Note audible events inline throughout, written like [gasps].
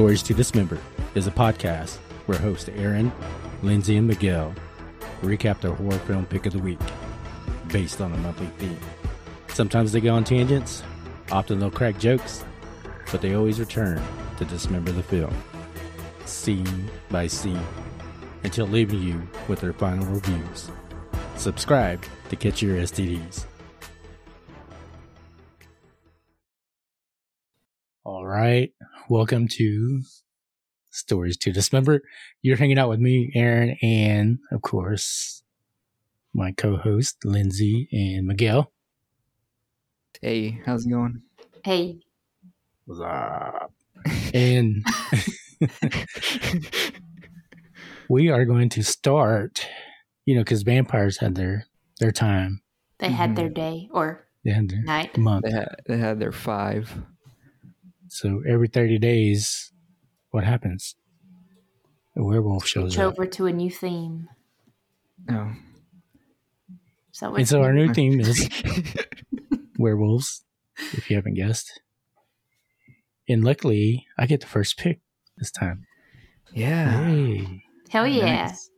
Stories to Dismember is a podcast where hosts Aaron, Lyndsey, and Miguel recap their horror film pick of the week based on a monthly theme. Sometimes they go on tangents, often they'll crack jokes, but they always return to dismember the film, scene by scene, until leaving you with their final reviews. Subscribe to catch your STDs. All right. Welcome to Stories to Dismember. You're hanging out with me, Aaron, and of course, my co host, Lyndsey and Miguel. Hey, how's it going? Hey. What's up? and [laughs] [laughs] we are going to start, you know, because vampires had their their time. They had Mhm. their day or They had their night. month. They had they had their five. So every 30 days, what happens? A werewolf shows Switch up. over to a new theme. Oh, So And so our new [laughs] theme is werewolves, if you haven't guessed. And luckily, I get the first pick this time. yeah. Hey. Hell yeah. Nice.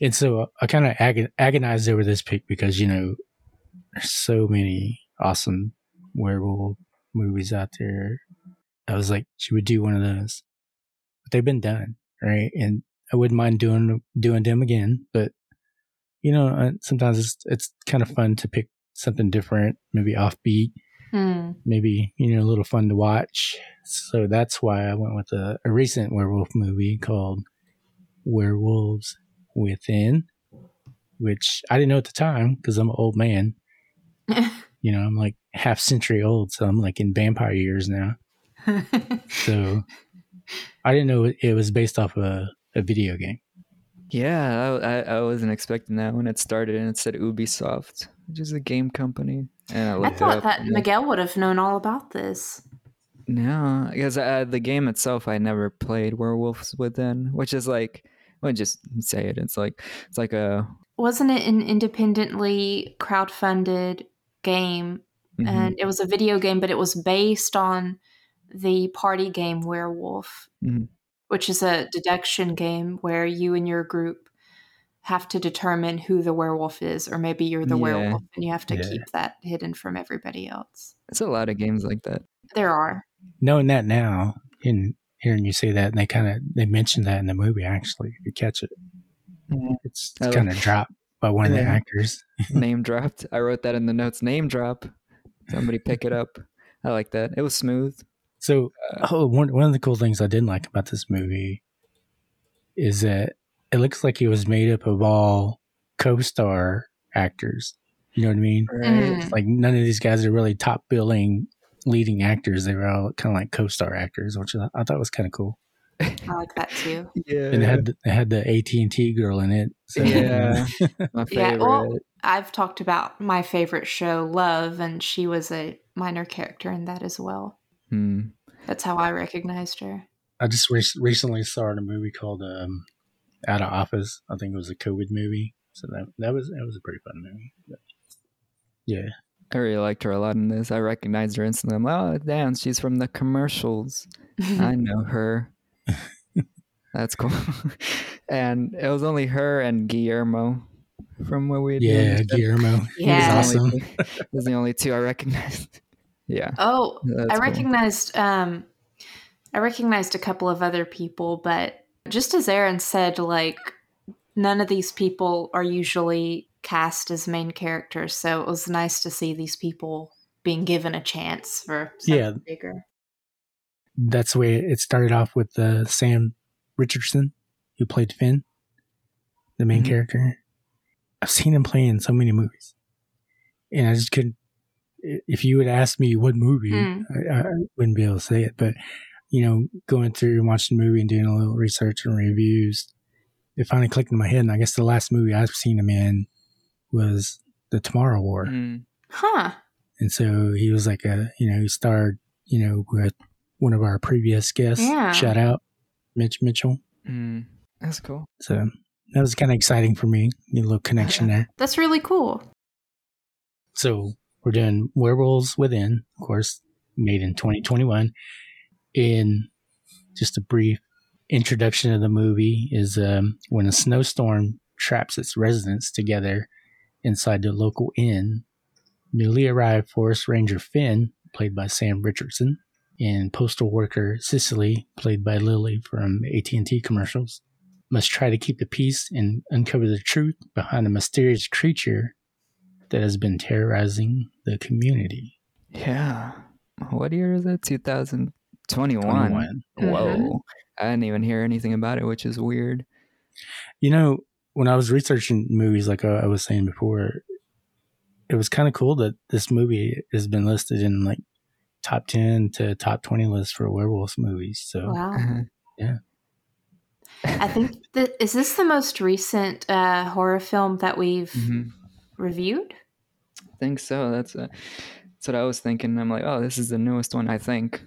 And so I kind of ag- agonized over this pick because, you know, there's so many awesome werewolf movies out there. I was like, she would do one of those. But they've been done, right? And I wouldn't mind doing doing them again. But, you know, sometimes it's, it's kind of fun to pick something different, maybe offbeat, Hmm. maybe, you know, a little fun to watch. So that's why I went with a, a recent werewolf movie called Werewolves Within, which I didn't know at the time because I'm an old man. [laughs] You know, I'm like half century old, so I'm like in vampire years now. So I didn't know it it was based off a, a video game. Yeah, I, I, I wasn't expecting that when it started and it said Ubisoft, which is a game company. And I I looked it thought that and Miguel would have known all about this. No, because uh, the game itself, I never played Werewolves Within, which is like, well, just say it. It's like it's like a Wasn't it an independently crowdfunded game? mhm. And it was a video game, but it was based on the party game Werewolf, Mhm. which is a deduction game where you and your group have to determine who the werewolf is, or maybe you're the Yeah. werewolf and you have to Yeah. keep that hidden from everybody else. it's a lot of games like that. There are. Knowing that now, and hearing you say that, and they kind of they mentioned that in the movie. Actually, if you catch it, Mhm. it's I like- kind of dropped by one of the actors. [laughs] Name dropped. I wrote that in the notes. Name drop. Somebody pick it up. I like that. It was smooth. So, oh, one one of the cool things I didn't like about this movie is that it looks like it was made up of all co-star actors. You know what I mean? Right. Mm. Like none of these guys are really top billing leading actors. They were all kind of like co-star actors, which I, I thought was kind of cool. I like that too. Yeah. And it had it had the AT and T girl in it. So, Yeah. [laughs] My favorite. Yeah, well, I've talked about my favorite show, Love, and she was a minor character in that as well. Hmm. That's how I recognized her. I just re- recently saw in a movie called um, Out of Office. I think it was a COVID movie. So that that was that was a pretty fun movie. But, yeah. I really liked her a lot in this. I recognized her instantly. I'm like, oh, damn, she's from the commercials. I [laughs] know her. [laughs] That's cool. [laughs] and it was only her and Guillermo from where we Yeah, Guillermo. Yeah. He was awesome. Those are the only two I recognized. Yeah. oh, That's I cool. recognized um I recognized a couple of other people, but just as Aaron said, like none of these people are usually cast as main characters, so it was nice to see these people being given a chance for something Yeah. bigger. That's the way it started off with uh, Sam Richardson, who played Finn, the main Mhm. character. I've seen him play in so many movies, and I just couldn't. If you would ask me what movie, Hmm. I, I wouldn't be able to say it. But you know, going through and watching the movie and doing a little research and reviews, it finally clicked in my head. And I guess the last movie I've seen him in was The Tomorrow War. Mm. Huh. And so he was like a, you know, he starred, you know, with one of our previous guests. Yeah. Shout out, Mitch Mitchell. Mm. That's cool. So that was kind of exciting for me. A little connection [laughs] there. That's really cool. So we're doing Werewolves Within, of course, made in 2021. In just a brief introduction of the movie is um, when a snowstorm traps its residents together inside the local inn. Newly arrived Forest Ranger Finn, played by Sam Richardson, and postal worker Cecily, played by Lily from AT&T commercials, must try to keep the peace and uncover the truth behind a mysterious creature that has been terrorizing the community. Yeah. What year is it? 2021. 21. Whoa. Mhm. I didn't even hear anything about it, which is weird. You know, when I was researching movies, like I I was saying before, it was kind of cool that this movie has been listed in like top 10 to top 20 lists for werewolf movies. So, Wow. [laughs] Yeah. I think that is this the most recent uh, horror film that we've Mhm. reviewed? I think so. That's, uh, that's what I was thinking. I'm like, oh, this is the newest one, I think.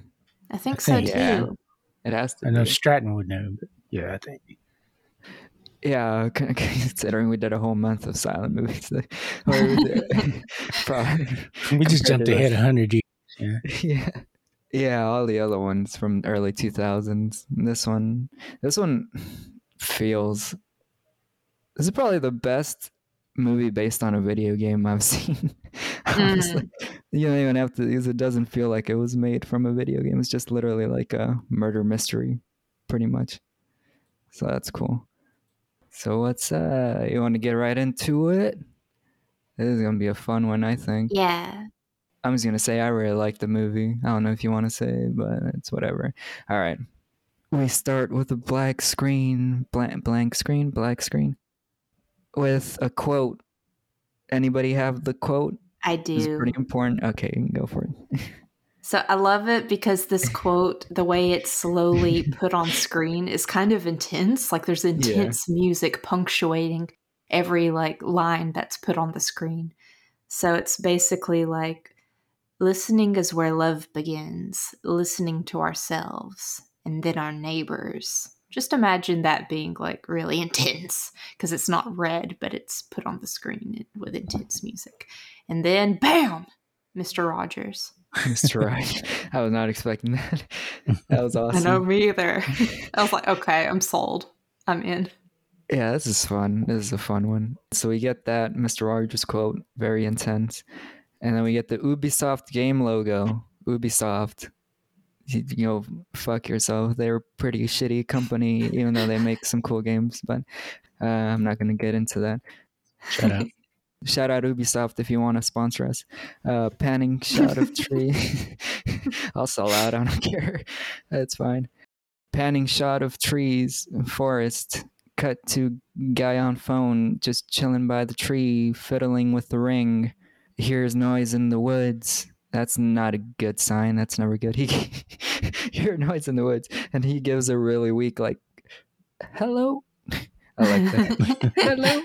I think I so think- too. It has to I know be. Stratton would know, but yeah, I think. Yeah, [laughs] considering we did a whole month of silent movies. we [laughs] Probably. We just jumped ahead this. 100 years. Yeah. [laughs] yeah yeah all the other ones from early 2000s this one this one feels this is probably the best movie based on a video game i've [laughs] seen honestly you don't even have to because it doesn't feel like it was made from a video game it's just literally like a murder mystery pretty much so that's cool so what's uh you want to get right into it this is gonna be a fun one i think Yeah. I'm just gonna say I really like the movie. I don't know if you want to say, but it's whatever. All right. We start with a black screen, blank, blank screen, black screen, with a quote. Anybody have the quote? I do. It's pretty important. Okay, you can go for it. [laughs] So I love it because this [laughs] quote, the way it's slowly put on screen, is kind of intense. Like there's intense music punctuating every like line that's put on the screen. So it's basically like listening is where love begins, listening to ourselves and then our neighbors. Just imagine that being like really [laughs] intense because it's not read, but it's put on the screen with intense music. And then, bam, Mr. Rogers. [laughs] Mr. Rogers. I was not expecting that. [laughs] That was awesome. I know me either. I was like, okay, I'm sold. I'm in. Yeah, this is fun. This is a fun one. So we get that Mr. Rogers quote, very intense. And then we get the Ubisoft game logo. Ubisoft. You, you know, fuck yourself. They're a pretty shitty company, even though they make some cool games. But uh, I'm not going to get into that. Shut up. [laughs] Shout out Ubisoft if you want to sponsor us. Uh, panning shot of tree. [laughs] I'll sell out. I don't care. That's fine. Panning shot of trees, forest. Cut to guy on phone, just chilling by the tree, fiddling with the ring. Hears noise in the woods. That's not a good sign. That's never good. He [laughs] hear noise in the woods, and he gives a really weak like, "Hello." [laughs] I like that. [laughs] Hello.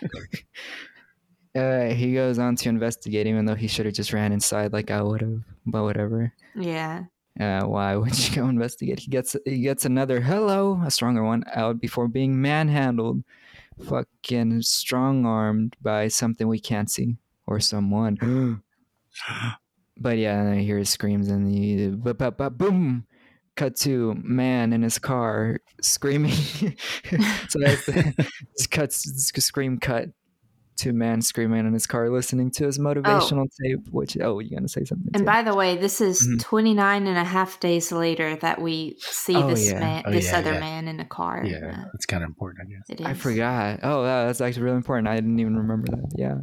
Uh, he goes on to investigate, even though he should have just ran inside like I would have. But whatever. Yeah. Uh, why would you go investigate? He gets he gets another hello, a stronger one out before being manhandled, fucking strong armed by something we can't see or someone. [gasps] [gasps] [gasps] but yeah, and I hear his screams and the ba ba ba boom. Cut to man in his car screaming. [laughs] so that's [laughs] the cuts scream cut to man screaming in his car listening to his motivational tape. Which oh, you're gonna say something? And too. by the way, this is Mhm. 29 and a half days later that we see Oh, this yeah. man, Oh, this yeah, other yeah. man in a car. Yeah, Uh, that's kind of important, I guess. it is. I forgot. Oh, wow, that's actually really important. I didn't even remember that. Yeah.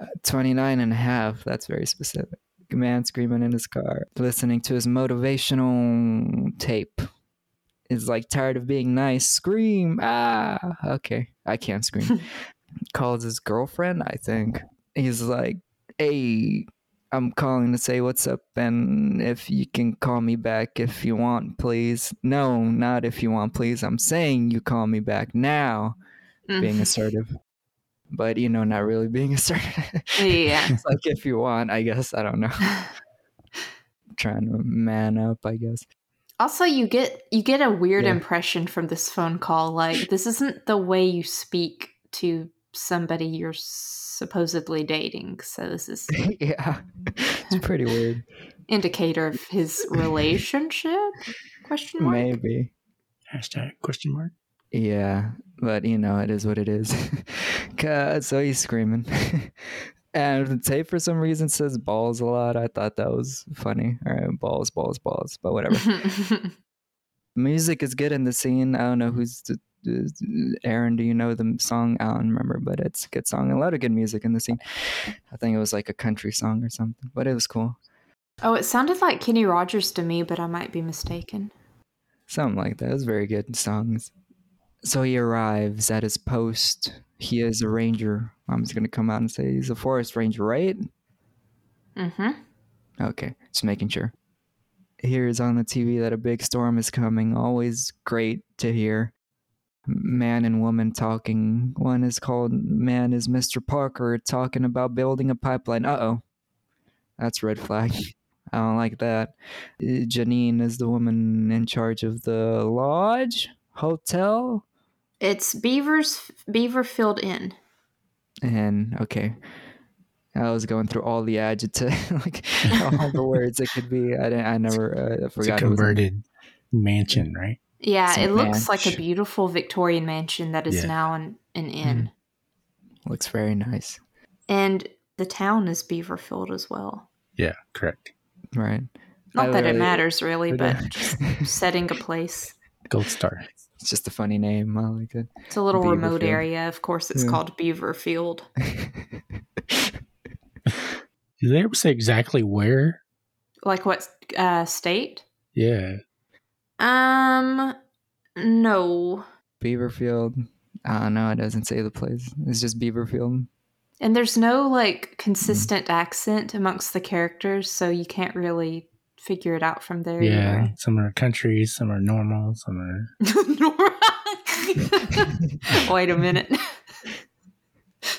Uh, 29 and a half. That's very specific. Man screaming in his car, listening to his motivational tape. Is like tired of being nice. Scream. Ah. Okay. I can't scream. [laughs] Calls his girlfriend, I think. He's like, hey, I'm calling to say what's up and if you can call me back if you want, please. No, not if you want, please. I'm saying you call me back now being Mhm. assertive. But you know, not really being assertive. yeah. it's [laughs] like if you want, I guess. I don't know. [laughs] Trying to man up, I guess. Also, you get you get a weird Yeah. impression from this phone call. Like this isn't the way you speak to somebody you're supposedly dating. So this is [laughs] yeah. It's pretty weird. indicator of his relationship? Question mark. Maybe. Hashtag question mark. Yeah, but you know, it is what it is. [laughs] so he's screaming. [laughs] and the tape for some reason says balls a lot. I thought that was funny. All right, balls, balls, balls, but whatever. [laughs] Music is good in the scene. I don't know who's the, the- Aaron, do you know the song? I don't remember, but it's a good song. A lot of good music in the scene. I think it was like a country song or something, but it was cool. oh, it sounded like Kenny Rogers to me, but I might be mistaken. Something like that. It was very good songs. So he arrives at his post. He is a ranger. I'm just gonna come out and say he's a forest ranger, right? Mm-hmm. Okay, just making sure. Hears on the TV that a big storm is coming. Always great to hear. Man and woman talking. One is called Man is Mr. Parker talking about building a pipeline. Uh oh. That's red flag. I don't like that. Janine is the woman in charge of the lodge, hotel, It's Beaver's Beaverfield Inn. and okay. I was going through all the adjectives, [laughs] like all the words it could be. I didn't. I never uh, It's a forgot. it was converted mansion, right? Yeah, Some it looks like a beautiful Victorian mansion that is Yeah. now an, an inn. Looks very nice. And the town is Beaverfield as well. Yeah, correct. Right. Not I that it matters really, but just setting a place. [laughs] Gold star. It's just a funny name. I like it. It's a little remote Beaverfield. area. Of course, it's Yeah. called Beaverfield. [laughs] Did they ever say exactly where? Like what uh, state? Yeah. Um, no. Beaverfield. I don't know. It doesn't say the place. It's just Beaverfield. And there's no like Mm-hmm. consistent accent amongst the characters, so you can't really figure it out from there. Yeah. Some are countries, some are normal, some are. [laughs] Wait a minute.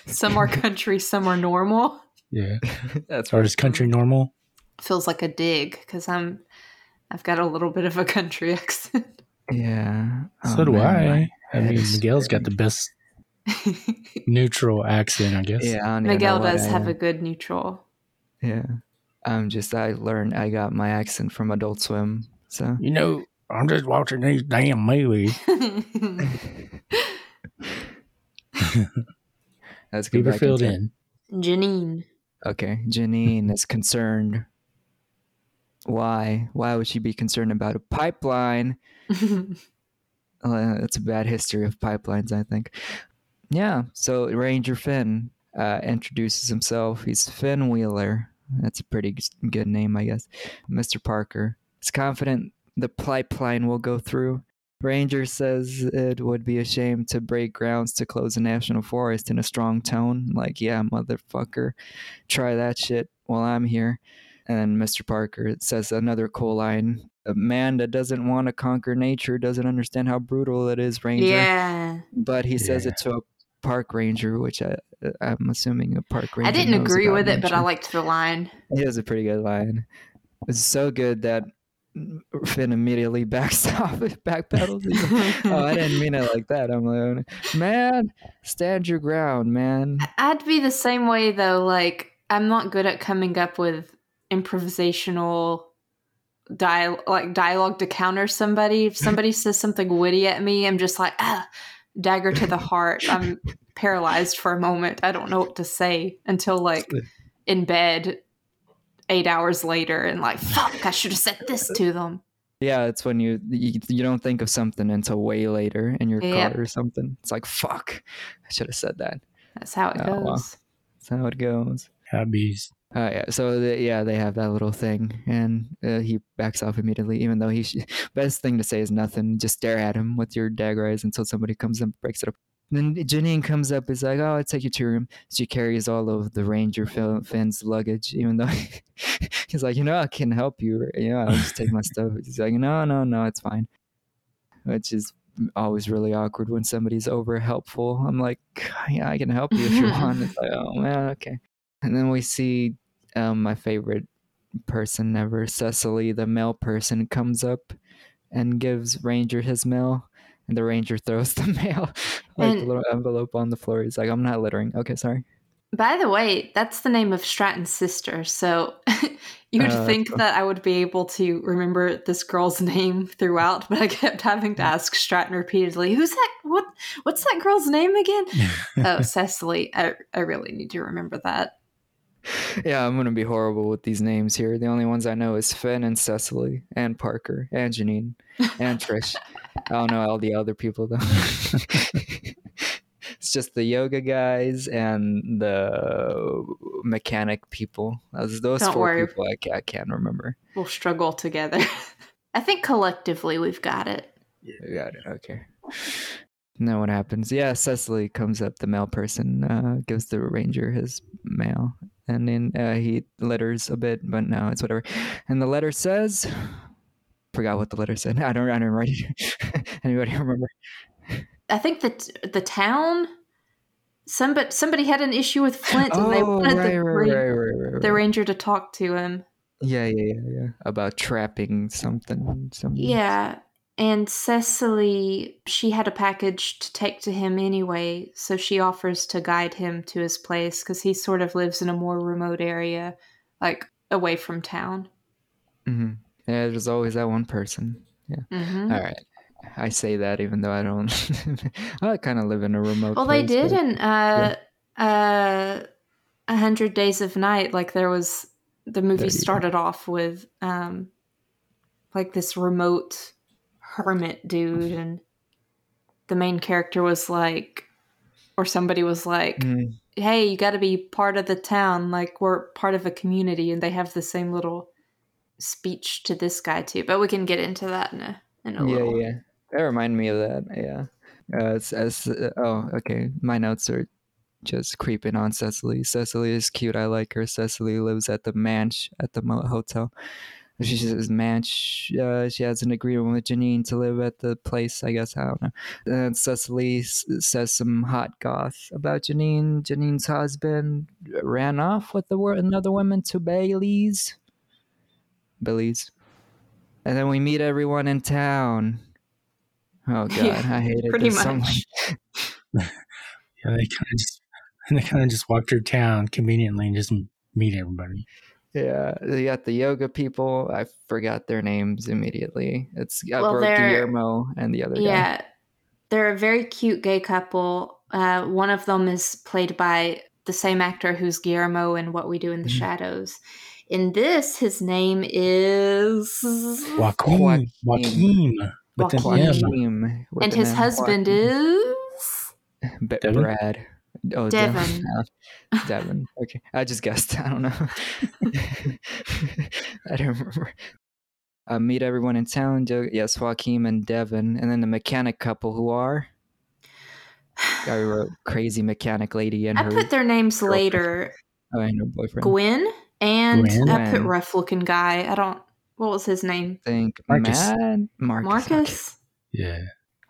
some are country, some are normal. Yeah. [laughs] That's Or is country normal? Feels like a dig because I'm, I've got a little bit of a country [laughs] accent. Yeah. Oh, so Oh, do man, I. I mean, head Miguel's got the best neutral accent, I guess. Yeah. I Miguel does have am. a good neutral. Yeah. I'm just. I learned. I got my accent from Adult Swim. So. You know, I'm just watching these damn movies. [laughs] Let's go back Beaverfield into- Inn. Janine. Okay. Janine is concerned. Why? Why would she be concerned about a pipeline? [laughs] Uh, it's a bad history of pipelines, I think. Yeah. So Ranger Finn uh, introduces himself. He's Finn Wheeler. That's a pretty good name, I guess. Mr. Parker is confident the pipeline will go through. Ranger says it would be a shame to break grounds to close a national forest in a strong tone. Like, yeah, motherfucker, try that shit while I'm here. And Mr. Parker says another cool line a man that doesn't want to conquer nature doesn't understand how brutal it is, Ranger. Yeah. But he says Yeah. it to a park ranger, which I, I'm assuming a park ranger. I didn't agree with it, but I liked the line. It was a pretty good line. It's so good that Finn immediately [laughs] backs off, backpedals. Like, oh, I didn't mean it like that. I'm like, man, stand your ground, man. I'd be the same way though. Like I'm not good at coming up with improvisational dial like dialogue to counter somebody. If somebody says something witty at me, I'm just like ah, dagger to the heart. I'm paralyzed for a moment. I don't know what to say until like in bed eight hours later and like fuck, I should have said this to them. Yeah, it's when you, you you don't think of something until way later in your Yeah. car or something. It's like fuck, I should have said that. That's how it Oh, wow. goes. That's how it goes. Hobbies. Oh yeah, so the, yeah, they have that little thing, and uh, he backs off immediately. Even though he sh- [laughs] best thing to say is nothing, just stare at him with your dagger eyes until somebody comes and breaks it up. Then Janine comes up, is like, "Oh, I'll take you to your room." She carries all of the Ranger Finn- Finn's luggage, even though [laughs] he's like, "You know, I can help you. You know, I'll just take my [laughs] stuff." He's like, "No, no, no, it's fine," which is always really awkward when somebody's over helpful. I'm like, "Yeah, I can help you if you want." It's like, "Oh man, okay." And then we see um, my favorite person ever, Cecily, the mail person, comes up and gives Ranger his mail. And the ranger [laughs] throws the mail, [laughs] like the And- little envelope on the floor. He's like, I'm not littering. Okay, sorry. By the way, that's the name of Stratton's sister. So [laughs] you'd Uh, think that I would be able to remember this girl's name throughout, but I kept having to ask Stratton repeatedly, "Who's that? What? What's that girl's name again?" oh, Cecily. I I really need to remember that. [laughs] Yeah, I'm gonna be horrible with these names here. The only ones I know is Finn and Cecily and Parker and Janine and Trish. [laughs] I don't know all the other people though. [laughs] it's just the yoga guys and the mechanic people. Those, those Don't four worry. people I, I can't remember. We'll struggle together. I think collectively we've got it. We Got it. Okay. Now what happens? Yeah, Cecily comes up. The mail person uh, gives the ranger his mail, and then uh, he letters a bit, but no, it's whatever. And the letter says, "Forgot what the letter said. [laughs] I don't. I don't write it. [laughs] Anybody remember? I think that the town. Somebody somebody had an issue with Flint, and they oh, wanted right, the, right, right, the ranger to talk to him. Yeah, yeah, yeah, yeah. About trapping something. Some. Yeah. And Cecily, she had a package to take to him anyway, so she offers to guide him to his place because he sort of lives in a more remote area, like away from town. hmm Yeah, there's always that one person. hmm All right. I say that even though I don't. [laughs] I kind of live in a remote. Well, they did but- in uh, uh, A Hundred Days of Night. Like there was, the movie you go. started off with um, like this remote hermit dude, and the main character was like, or somebody was like, Mm. hey, you got to be part of the town. Like we're part of a community, and they have the same little speech to this guy too. But we can get into that in a in a yeah, little. yeah. That reminded me of that. Yeah. Uh, it's, as uh, oh, okay. My notes are just creeping on Cecily. Cecily is cute. I like her. Cecily lives at the manch at the hotel. She says manch. Uh, she has an agreement with Janine to live at the place. I guess I don't know. And Cecily s- says some hot goth about Janine. Janine's husband ran off with the wo- another woman to Bailey's. Bailey's. And then we meet everyone in town. Oh god, Yeah, I hate it. pretty There's so much. [laughs] Yeah, they kind of just [laughs] they kind of just walk through town conveniently and just meet everybody. Yeah, you got the yoga people. I forgot their names immediately. It's Well, Bro- Guillermo and the other guy. Yeah, they're a very cute gay couple. Uh, one of them is played by the same actor who's Guillermo in What We Do in the Mhm. Shadows. In this, his name is, Joaquin, Joaquin. Joaquin, Joaquin. Joaquin and his husband Joaquin. is [laughs] Be- Brad. Oh, Devin. Devin. [laughs] Devin. Okay, I just guessed. [laughs] I don't know. [laughs] I don't remember. Uh, meet everyone in town. Yes, Joaquin and Devin, and then the mechanic couple who are. I wrote crazy mechanic lady and I her, put their names girlfriend. later. oh, and her boyfriend. Gwen and Gwen? I put rough looking guy. I don't. What was his name? I think Marcus. Matt Marcus. okay. Marcus. Yeah,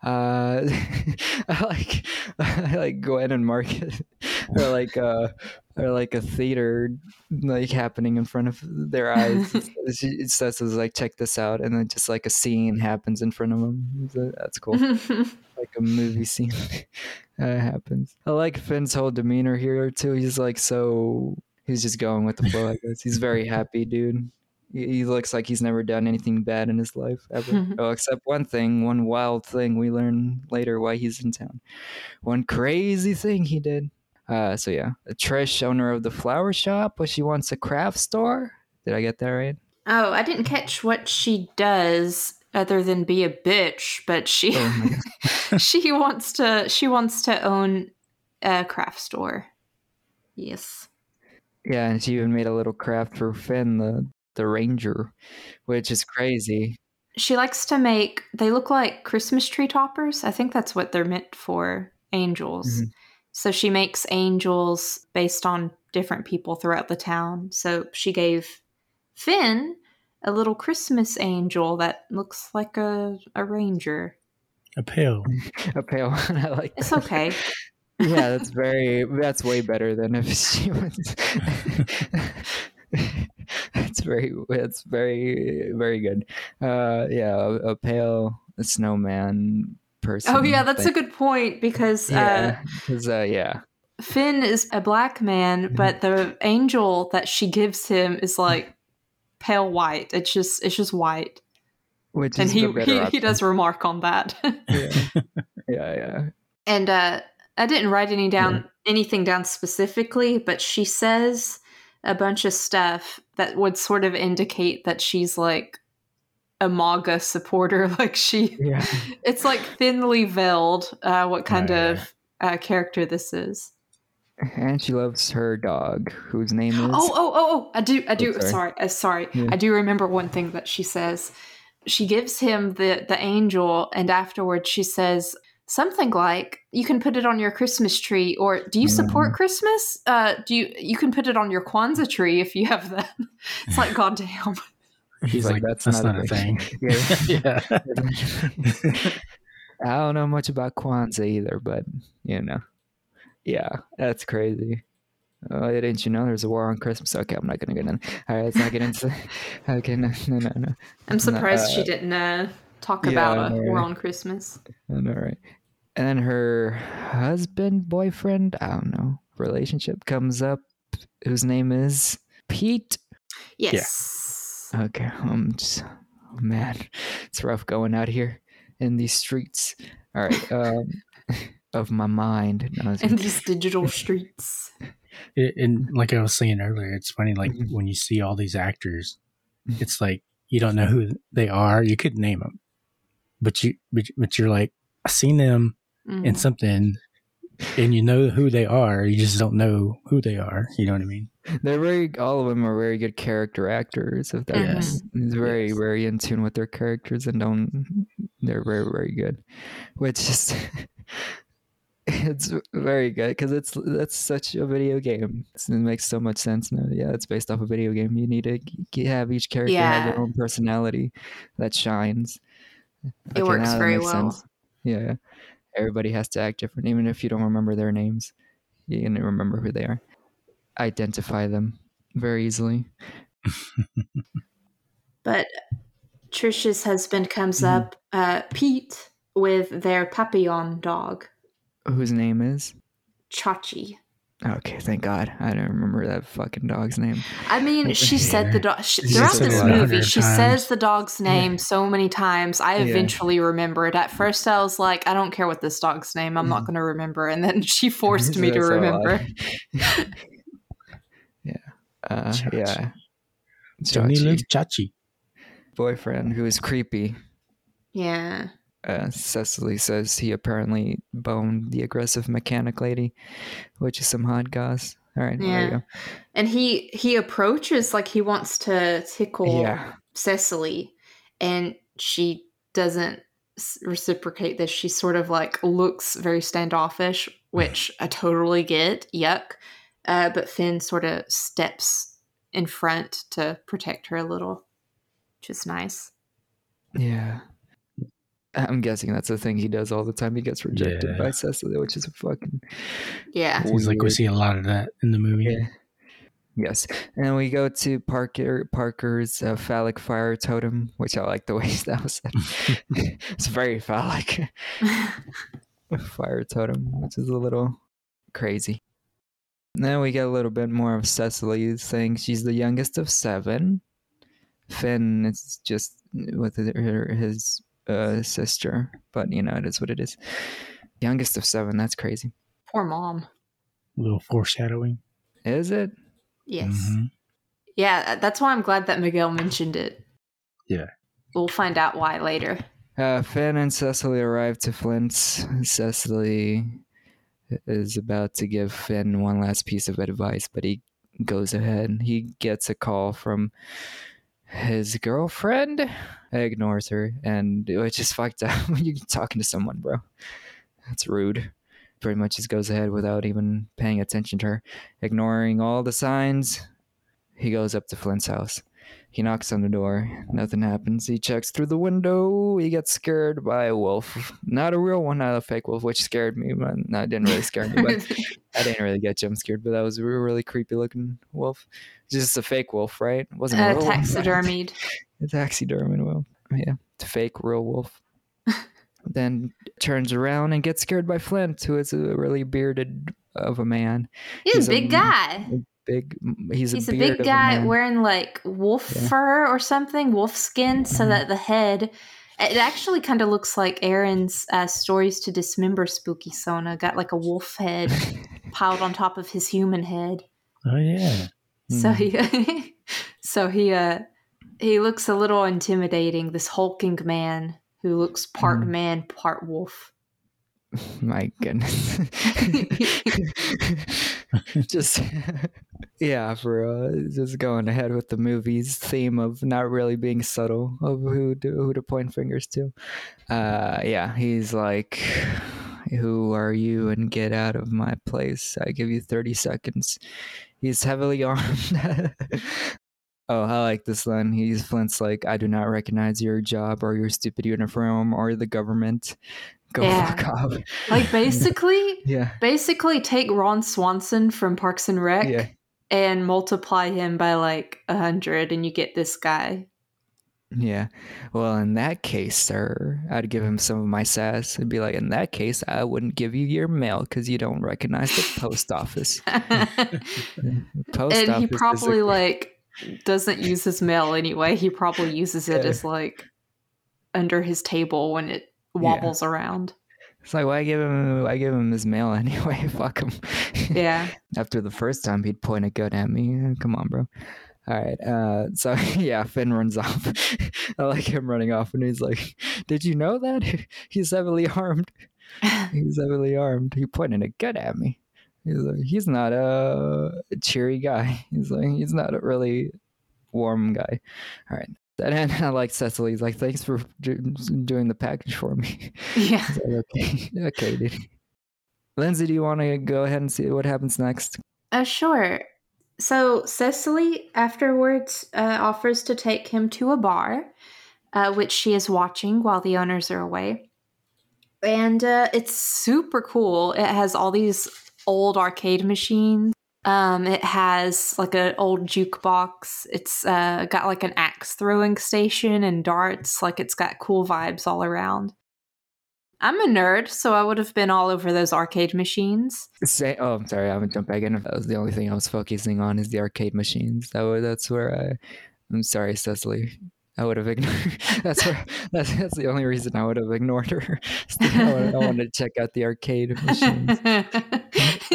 Uh, [laughs] I like [laughs] I like Gwen and Marcus [laughs] are like uh are like a theater like happening in front of their eyes. She- it says it's like check this out, and then just like a scene happens in front of them. That's cool, like a movie scene uh, happens. I like Finn's whole demeanor here too. He's like so he's just going with the flow. I guess he's very happy, dude. He he looks like he's never done anything bad in his life ever. [laughs] oh, except one thing, one wild thing we learn later why he's in town. One crazy thing he did. Uh, so yeah, A Trish, owner of the flower shop, but she wants a craft store. Did I get that right? oh, I didn't catch what she does other than be a bitch, but she Oh [laughs] [laughs] she wants to she wants to own a craft store. Yes. Yeah, and she even made a little craft for Finn, the the ranger, which is crazy. She likes to make they look like Christmas tree toppers. I think that's what they're meant for, angels. Mhm. So she makes angels based on different people throughout the town. So she gave Finn a little Christmas angel that looks like a, a ranger. a pale. [laughs] A pale [laughs] one. I like. It's that. okay. yeah, that's very. That's way better than if she was. [laughs] [laughs] That's very. That's very very good. Uh, yeah, a, a pale snowman person. Oh yeah, that's a good point because uh, Yeah, 'cause, uh, yeah. Finn is a black man, Mm-hmm. but the angel that she gives him is like pale white. It's just it's just white, Which and is he he, he does remark on that. [laughs] Yeah, [laughs] yeah, yeah. and uh, I didn't write any down anything down specifically, but she says a bunch of stuff that would sort of indicate that she's like a MAGA supporter. [laughs] Like she, Yeah. [laughs] it's like thinly veiled uh, what kind Right, of uh, character this is. And she loves her dog, whose name is. Oh, oh, oh, oh! I do, I do. sorry. sorry, uh, sorry. Yeah. I do remember one thing that she says. She gives him the the angel, and afterwards she says something like, "You can put it on your Christmas tree," or "Do you support Mm. Christmas? Uh, do you you can put it on your Kwanzaa tree if you have that?" [laughs] it's like, [laughs] goddamn. He's like, like, "That's that's, not not, a a thing. [laughs] Yeah. yeah. I don't know much about Kwanzaa either, but you know, yeah, that's crazy. Oh, didn't you know there's a war on Christmas? Okay, I'm not gonna get in. All right, let's not get into. Okay, no, no, no, no. I'm surprised she uh, didn't uh, talk yeah, about I a know, war right? on Christmas. I know, right? And then her husband, boyfriend, I don't know, relationship comes up, whose name is Pete. Yes. Okay, I'm just, oh man, it's rough going out here in these streets. All right, [laughs] um, of my mind. No, it's- In these digital streets. It- and like I was saying earlier, it's funny. Like Mhm. when you see all these actors, Mhm. it's like you don't know who they are. You could name them, but you but, but you're like, I seen them in Mhm. something, and you know who they are. You just don't know who they are. You know what I mean? They're very, all of them are very good character actors. If that Mhm. is is very, Yes. very in tune with their characters and don't, they're very, very good. Which is, [laughs] it's very good because it's that's such a video game. It makes so much sense now. Yeah, it's based off a video game. You need to have each character have their own personality that shines. It works very well. Yeah, everybody has to act different, even if you don't remember their names. You can remember who they are. Identify them very easily. But Trish's husband comes Mhm. up, uh, Pete, with their Papillon dog, Whose name is? Chachi. Okay, thank God. I don't remember that fucking dog's name. I mean, she said the dog She throughout this movie. She times. says the dog's name so many times. I Yeah. eventually remembered. At first, I was like, I don't care what this dog's name. I'm not Mhm. going to remember. And then [laughs] she [laughs] forced me to That's a lot. remember. [laughs] yeah. Uh, Chachi. yeah. Tony Chachi. looks chachi. boyfriend who is creepy. Yeah. Uh, Cecily says he apparently boned the aggressive mechanic lady, which is some hot goss. All right, there Yeah. you go. And he he approaches like he wants to tickle Yeah. Cecily, and she doesn't reciprocate this. She sort of like looks very standoffish, which [laughs] I totally get. Yuck. Uh, but Finn sort of steps in front to protect her a little, which is nice. Yeah. I'm guessing that's the thing he does all the time. He gets rejected Yeah. by Cecily, which is a fucking Yeah. Seems like we see a lot of that in the movie. Yeah. Yes, and we go to Parker Parker's uh, phallic fire totem, which I like the way [laughs] that was said. [laughs] it's very phallic [laughs] fire totem, which is a little crazy. Then we get a little bit more of Cecily saying she's the youngest of seven. Finn is just with her, his uh, sister, but you know it is what it is. Youngest of seven. That's crazy. Poor mom. A little foreshadowing. Is it? Yes. Mhm. Yeah, that's why I'm glad that Miguel mentioned it. Yeah. We'll find out why later. Uh, Finn and Cecily arrive to Flint's. Cecily is about to give Finn one last piece of advice, but he goes ahead. He gets a call from his girlfriend, ignores her, and which just [laughs] fucked up. You're talking to someone, bro. That's rude. Pretty much just goes ahead without even paying attention to her, ignoring all the signs. He goes up to Flint's house. He knocks on the door. Nothing happens. He checks through the window. He gets scared by a wolf. Not a real one, not a fake wolf, which scared me. But no, it didn't really scare me. But [laughs] I didn't really get jump scared. But that was a really creepy looking wolf. Just a fake wolf, right? It wasn't a uh, real one. taxidermied. [laughs] A taxidermy wolf. Yeah, it's a fake real wolf. [laughs] then turns around and gets scared by Flint, who is a really bearded of a man. He's, He's a a big guy. Big. He's a He's a beard big guy man. wearing like wolf Yeah. fur or something, wolf skin, so Mhm. that the head. It actually kind of looks like Aaron's uh, stories to dismember spooky Sona. Got like a wolf head [laughs] piled on top of his human head. Oh yeah. So Mm. he, [laughs] so he, uh, he looks a little intimidating. This hulking man who looks part Mm. man, part wolf. [laughs] My goodness. [laughs] just yeah, for uh, just going ahead with the movie's theme of not really being subtle of who to, who to point fingers to. Uh, yeah, he's like, "Who are you?" and get out of my place. I give you thirty seconds. He's heavily [laughs] armed. Oh, I like this line. He's Flint's like, I do not recognize your job or your stupid uniform or the government. Go [laughs] Yeah. fuck off. Like [laughs] basically, Yeah. basically take Ron Swanson from Parks and Rec Yeah. and multiply him by like a hundred, and you get this guy. Yeah. Well, in that case, sir, I'd give him some of my sass. It'd be like, in that case, I wouldn't give you your mail because you don't recognize the post office. [laughs] Post and he office a- probably like doesn't use his mail anyway. He probably uses it Yeah. as like under his table when it wobbles around. It's like, why give him? Why give him his mail [laughs] anyway? Fuck him. Yeah. [laughs] After the first time, he'd point a gun at me. Come on, bro. All right. Uh, so [laughs] yeah, Finn runs off. I like him running off, and he's like, "Did you know that he's heavily armed? He's heavily armed. He pointed a gun at me. He's like, he's not a cheery guy. [laughs] He's like, he's not a really warm guy. All right. And [laughs] I like Cecily. He's like, thanks for do- doing the package for me. [laughs] yeah. Like, okay, okay, dude. Lyndsey, do you want to go ahead and see what happens next? Uh, sure. So Cecily afterwards uh, offers to take him to a bar, uh, which she is watching while the owners are away. And uh, it's super cool. It has all these old arcade machines. Um, it has like an old jukebox. It's uh, got like an axe throwing station and darts. Like it's got cool vibes all around. I'm a nerd, so I would have been all over those arcade machines. Say, oh, I'm sorry, I haven't jumped back in. That was the only thing I was focusing on is the arcade machines. That wa- that's where I. I'm sorry, Cecily. I would have ignored. [laughs] That's where. [laughs] That's, that's the only reason I would have ignored her. [laughs] I wanted, I wanted to check out the arcade machines.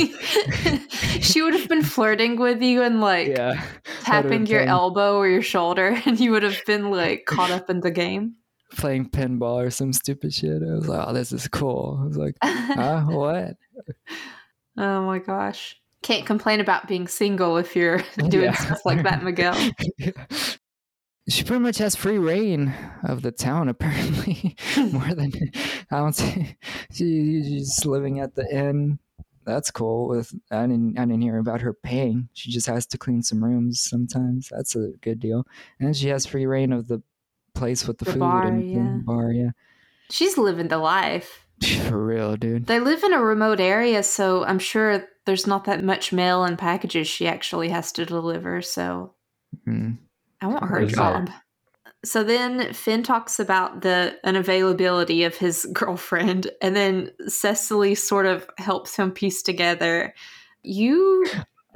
[laughs] she would have been flirting with you and like yeah, tapping your playing- elbow or your shoulder, [laughs] and you would have been like caught up in the game. playing pinball or some stupid shit. I was like, oh, this is cool. I was like, [laughs] ah, what? oh my gosh. Can't complain about being single if you're doing Yeah. stuff like that, Miguel. She pretty much has free rein of the town, apparently. More than I don't see. She, she's living at the inn. That's cool. With I didn't I didn't hear about her paying. She just has to clean some rooms sometimes. That's a good deal. And she has free rein of the place with the, The food bar, and yeah. the bar. Yeah, She's living the life. [laughs] for real, dude. They live in a remote area, so I'm sure there's not that much mail and packages she actually has to deliver. So Mm. I want her There's job. So then Finn talks about the unavailability of his [laughs] girlfriend, and then Cecily sort of helps him piece together. You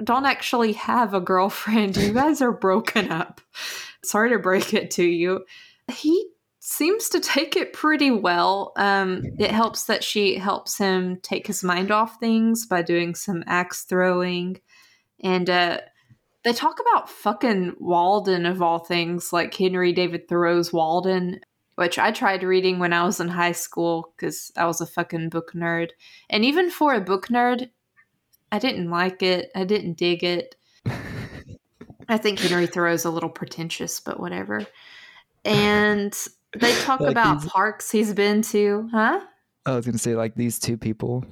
don't actually have a girlfriend. You guys are broken up. Sorry to break it to you. He seems to take it pretty well. Um, it helps that she helps him take his mind off things by doing some axe throwing. And uh, they talk about fucking Walden of all things, like Henry David Thoreau's Walden, which I tried reading when I was in high school because I was a fucking book nerd. And even for a book nerd, I didn't like it. I didn't dig it. [laughs] I think Henry Thoreau's a little pretentious, but whatever. And they talk Like about he's- parks he's been to, huh? I was gonna say like these two people,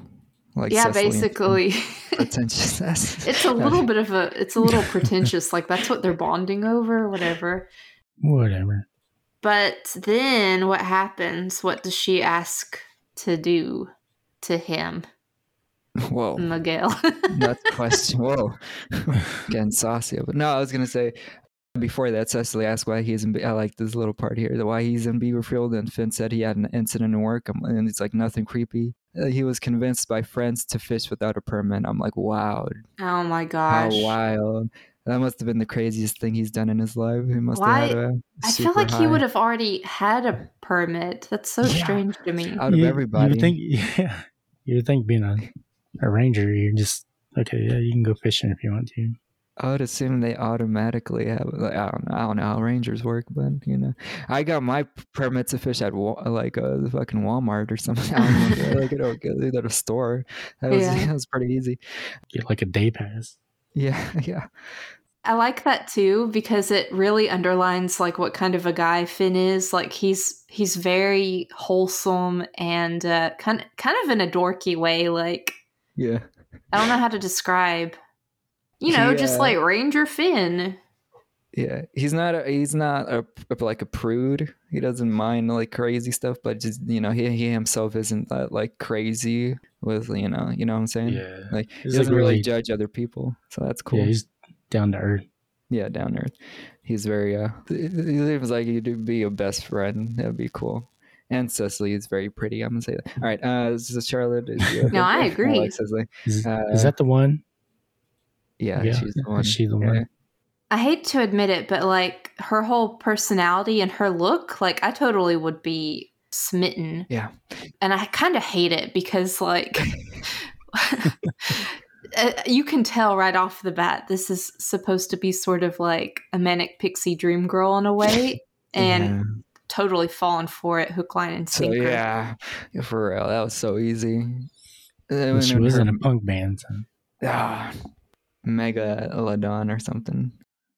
like yeah, Cecily basically. pretentious. [laughs] it's a [laughs] little bit of a it's a little [laughs] pretentious like that's what they're bonding over whatever Whatever. but then what happens what does she ask to do to him Whoa, miguel that's question. Whoa, getting saucy. But no, I was gonna say before that, Cecily asked why he's in. Be- I like this little part here. Why he's in Beaverfield, and Finn said he had an incident in work, and it's like nothing creepy. He was convinced by friends to fish without a permit. I'm like, wow, Oh my gosh. how gosh. wild! That must have been the craziest thing he's done in his life. He must Why- have had a I feel super like he would have already had a permit. That's so Yeah. strange to me. out of everybody. You would think, [laughs] yeah, you would think being a, a ranger, you're just okay. Yeah, you can go fishing if you want to. I would assume they automatically have. Like, I don't know. I don't know how rangers work, but you know, I got my p- permit to fish at Wa- like uh, the fucking Walmart or something. [laughs] I don't know, like at a, at a store. That was Yeah. [laughs] that was pretty easy. Get like a day pass. Yeah, [laughs] yeah, I like that too because it really underlines like what kind of a guy Finn is. Like he's he's very wholesome and uh, kind kind of in a dorky way. Like yeah. I don't know how to describe. You know, just Yeah. like Ranger Finn. Yeah, he's not. A, he's not a, a- like a prude. He doesn't mind like crazy stuff, but just you know, he he himself isn't that like crazy with you know, you know what I'm saying? Yeah, Like He's he doesn't really really- judge other people, so that's cool. yeah, he's down to earth. yeah, down earth. He's very uh he seems like he'd be a best friend. That'd be cool. And Cecily is very pretty. I'm gonna say that. All right, uh this is Charlotte. Is [laughs] you No, I [laughs] agree. like Cecily. Is, Uh, is that the one? Yeah, Yeah, she's the one. is she the Yeah. one? I hate to admit it, but like her whole personality and her look, like I totally would be smitten. Yeah. And I kind of hate it because like [laughs] uh, you can tell right off the bat this is supposed to be sort of like a manic pixie dream girl in a way [laughs] and Yeah. totally fallen for it hook line and So sinker. yeah, for real, that was so easy. Well, she was in a punk band. So, ah, Mega Ladon or something.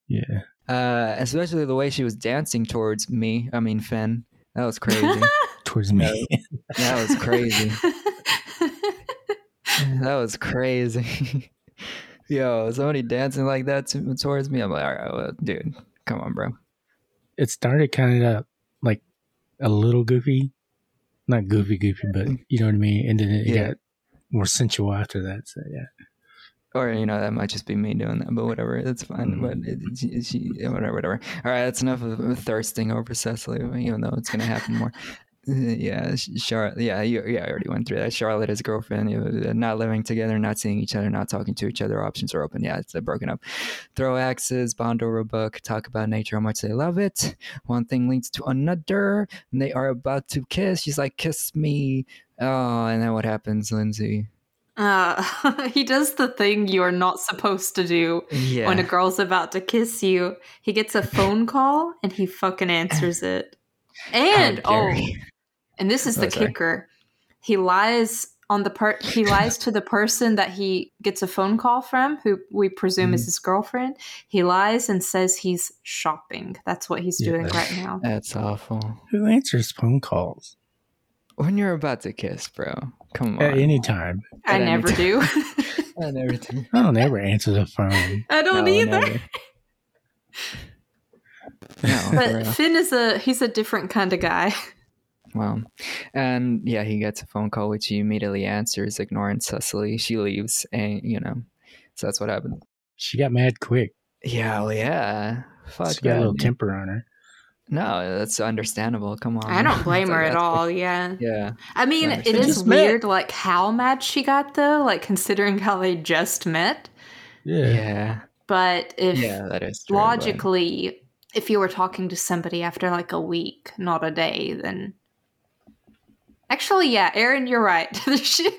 yeah, Uh, especially the way she was dancing towards me. I mean Finn. That was crazy. [laughs] towards me. that was crazy. [laughs] that was crazy. [laughs] Yo, somebody dancing like that to, towards me. I'm like, all right, well, dude, come on, bro. it started kind of like a little goofy, not goofy goofy, but you know what I mean. And then it Yeah. got more sensual after that. So yeah, Or you know that might just be me doing that, but whatever, it's fine. Mhm. But it, she, whatever, whatever. All right, that's enough of thirsting over Cecily, even though it's gonna happen more. [laughs] Yeah, Charlotte. Yeah, you, yeah, I already went through that. Charlotte, his girlfriend, you know, not living together, not seeing each other, not talking to each other. Options are open. Yeah, it's uh, broken up. Throw axes, bond over a book, talk about nature, how much they love it. One thing leads to another, and they are about to kiss. She's like, "Kiss me." Oh, and then what happens, Lyndsey? Uh, [laughs] he does the thing you're not supposed to do Yeah. when a girl's about to kiss you. He gets a phone [laughs] call and he fucking answers it. And oh, and this is Oh, the sorry. kicker. He lies on the part he lies to the person that he gets a phone call from, who we presume Mm-hmm. is his girlfriend. He lies and says he's shopping. That's what he's Yeah. doing right now. That's awful. who answers phone calls When you're about to kiss, bro. Come on. at any time? I At any never time. do. [laughs] and everything. [laughs] I don't ever answer the phone. I don't No, either. [laughs] No, But. Finn is a he's a different kind of guy. Well, and yeah, he gets a phone call, which he immediately answers, ignoring Cecily. She leaves, and you know, so that's what happened. She got mad quick. Yeah, well, yeah. Fuck she got a little temper on her. No, that's understandable. Come on. I don't [laughs] blame her like, at all. like- Yeah. Yeah, I mean, Yeah, it they is just met. weird, like how mad she got though, like considering how they just met. Yeah, yeah, But if yeah. That is true, but- logically, if you were talking to somebody after like a week, not a day, then actually, yeah, Aaron, you're right. [laughs] She-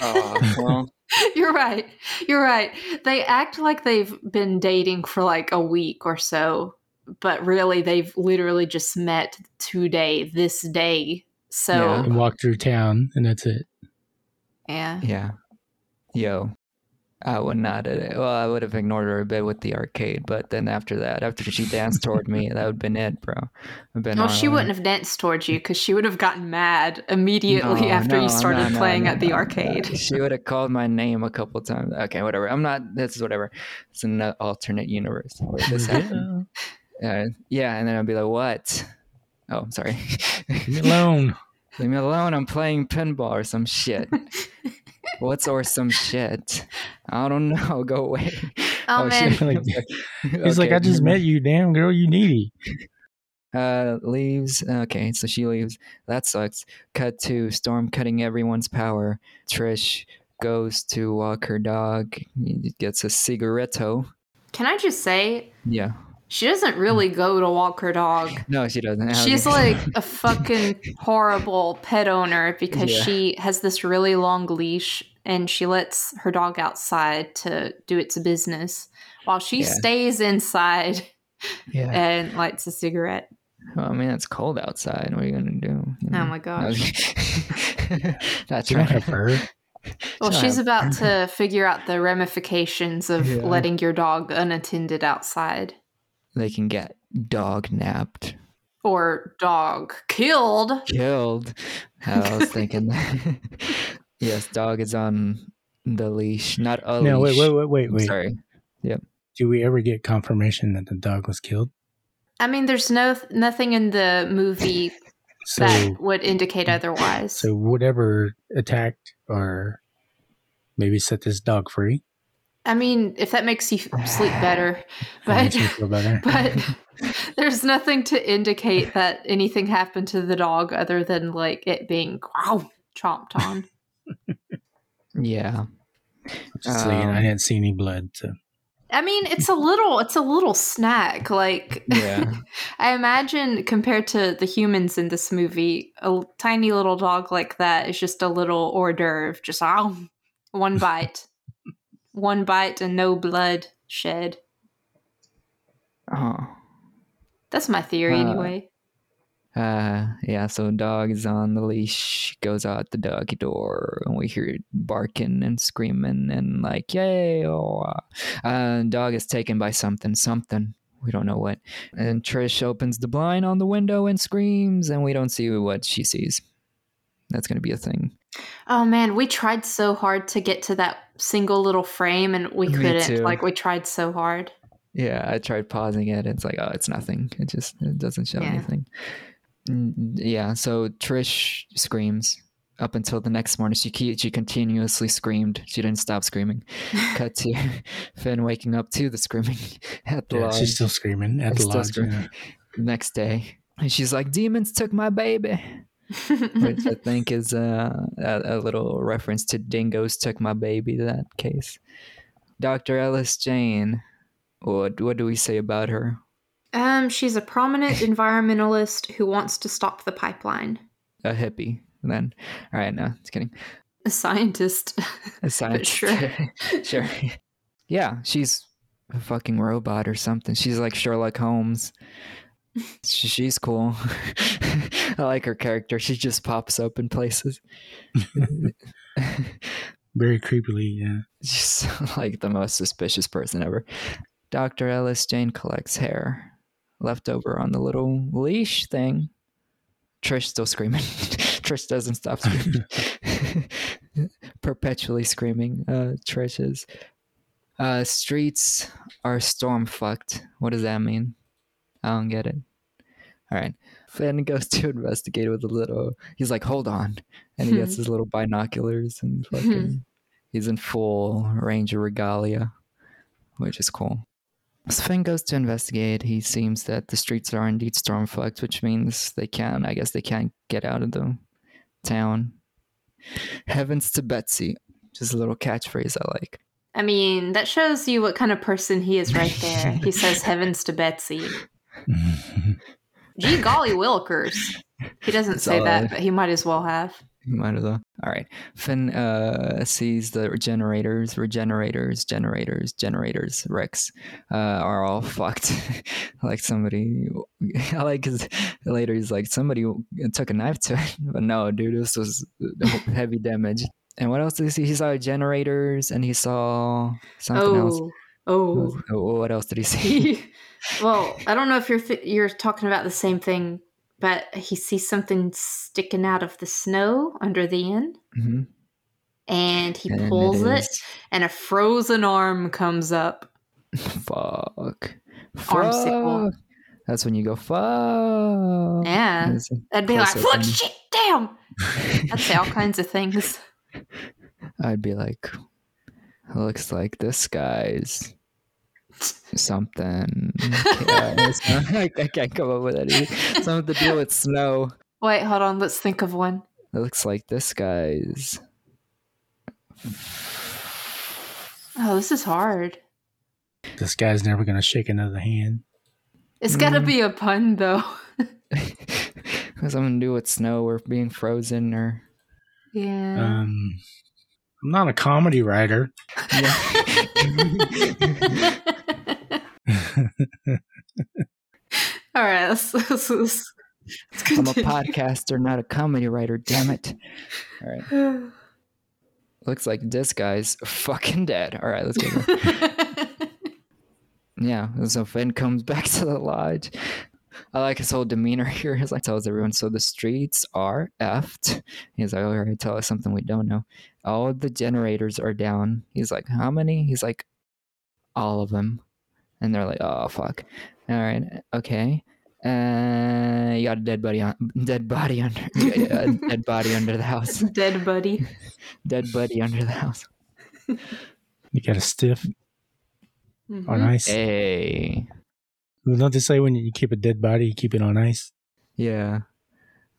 Oh, well, [laughs] you're right. You're right. They act like they've been dating for like a week or so, but really they've literally just met today, this day. So Yeah. and walk through town, and that's it. yeah. yeah. Yo, I would not. Well, I would have ignored her a bit with the arcade, but then after that, after she danced toward me, that would have been it, bro. Been No, she wouldn't have danced towards you because she would have gotten mad immediately No, after no, you started no, no, playing no, at the no, arcade. no. She would have called my name a couple times. Okay, whatever. I'm not. This is whatever. It's an alternate universe where this happened. Yeah. Uh, yeah, and then I'd be like, "What? Oh, I'm sorry. Leave me alone. [laughs] Leave me alone. I'm playing pinball or some shit. What's or some shit? I don't know. Go away. [laughs] Oh, man. [laughs] Like, He's like, I just met you, damn girl, you needy. Uh, leaves. Okay, so she leaves. That sucks. Cut to Storm cutting everyone's power. Trish goes to walk her dog. Gets a cigaretto. Can I just say, Yeah. She doesn't really mm. go to walk her dog. No, she doesn't. She's [laughs] like a fucking horrible pet owner because Yeah. she has this really long leash and she lets her dog outside to do its business while she Yeah. stays inside yeah. and lights a cigarette. Well, I mean, it's cold outside. What are you gonna do? You Oh my gosh. [laughs] That's Do right. have fur? Well, Shut she's up. about to figure out the ramifications of Yeah. letting your dog unattended outside They can get dog napped, or dog killed. killed. [laughs] I was thinking. That. [laughs] yes, dog is on the leash, not a leash. No, wait, wait, wait, wait, wait. Sorry. Yep. Do we ever get confirmation that the dog was killed? I mean, there's no nothing in the movie [laughs] So, that would indicate otherwise. so whatever attacked or maybe set this dog free. I mean, if that makes you sleep better, [sighs] but makes me feel better. [laughs] but [laughs] there's nothing to indicate that anything happened to the dog other than like it being wow, chomped on. [laughs] Yeah. Just saying, I Um, didn't see any blood. So. I mean, it's a little it's a little snack. Like Yeah. I imagine compared to the humans in this movie, a tiny little dog like that is just a little hors d'oeuvre. Just oh, one bite, one bite, and no blood shed. Oh. That's my theory, Uh, anyway. Uh, yeah, so dog is on the leash, goes out the doggy door, and we hear it barking and screaming and like, yay! Oh, uh, uh, dog is taken by something, something. We don't know what. And Trish opens the blind on the window and screams, and we don't see what she sees. That's gonna be a thing. Oh man, we tried so hard to get to that single little frame, and we Me couldn't. too. Like we tried so hard. Yeah, I tried pausing it. It's like, oh, it's nothing. It just it doesn't show Yeah. anything. Yeah, so Trish screams up until the next morning. She ke- she continuously screamed. She didn't stop screaming. [laughs] Cut to [laughs] Finn waking up to the screaming [laughs] at the Yeah, lodge she's still screaming at She's the lodge. screaming. yeah. next day. And she's like, "Demons took my baby," which I [laughs] think is uh, a, a little reference to "Dingoes took my baby." That case. Dr. Ellis Jane. What what do we say about her? um, she's a prominent [laughs] environmentalist who wants to stop the pipeline. a hippie then all right no just kidding A scientist. a [laughs] scientist sure. sure yeah she's a fucking robot or something she's like sherlock holmes she's cool. [laughs] I like her character. She just pops up in places. [laughs] Very creepily, yeah. she's [laughs] like the most suspicious person ever. Dr ellis jane collects hair left over on the little leash thing. Trish still screaming. Trish doesn't stop screaming. Perpetually screaming uh trish is uh streets are storm fucked what does that mean i don't get it all right finn goes [laughs] to investigate with a little he's like hold on and he gets hmm. his little binoculars and hmm. fucking he's in full ranger regalia which is cool as Finn goes to investigate, he seems that the streets are indeed storm fucked, which means they can't. I guess, they can't get out of the town. Heavens to Betsy, just a little catchphrase I like. I mean, that shows you what kind of person he is right there. he says [laughs] heavens to Betsy. [laughs] Gee golly willikers. He doesn't say that, but he might as well have. Might as well. All right. Finn uh, sees the generators, regenerators, generators, generators, Rex uh, are all [laughs] fucked. like somebody, [laughs] I like his later. He's like somebody took a knife to it, but no, dude, this was heavy damage. And what else did he see? He saw generators, and he saw something else. Oh, oh. Oh, What else did he see? [laughs] [laughs] well, I don't know if you're th- you're talking about the same thing, but he sees something sticking out of the snow under the inn, hmm and he And pulls it, and a frozen arm comes up. [laughs] Fuck. That's when you go fuck. Yeah, I'd be like, "Fuck, "Look, shit, damn!" I'd say all kinds of things. I'd be like, looks like this guy's Something. Yeah, [laughs] I, I can't come up with anything. Something to do with snow. Wait, hold on. Let's think of one. It looks like this guy's. Oh, this is hard. This guy's never gonna shake another hand. It's got to Mm. be a pun, though. Has [laughs] something to do with snow or being frozen or. Yeah. Um, I'm not a comedy writer. [laughs] All right, let's, let's, let's, let's I'm a podcaster, not a comedy writer. Damn it! All right, [sighs] looks like this guy's fucking dead. All right, let's go. [laughs] Yeah, so Finn comes back to the lodge. I like his whole demeanor [laughs] here. He's like tells everyone, so the streets are effed. He's like, all right, tell us something we don't know. All the generators are down. He's like, how many? He's like, all of them. And they're like, oh fuck. All right, okay. Uh, you got a dead body on dead body under [laughs] a dead body under the [laughs] house. Dead buddy. Dead buddy under the house. You got a stiff Mhm. on ice. Hey. Well, Don't they say when you keep a dead body, you keep it on ice? Yeah.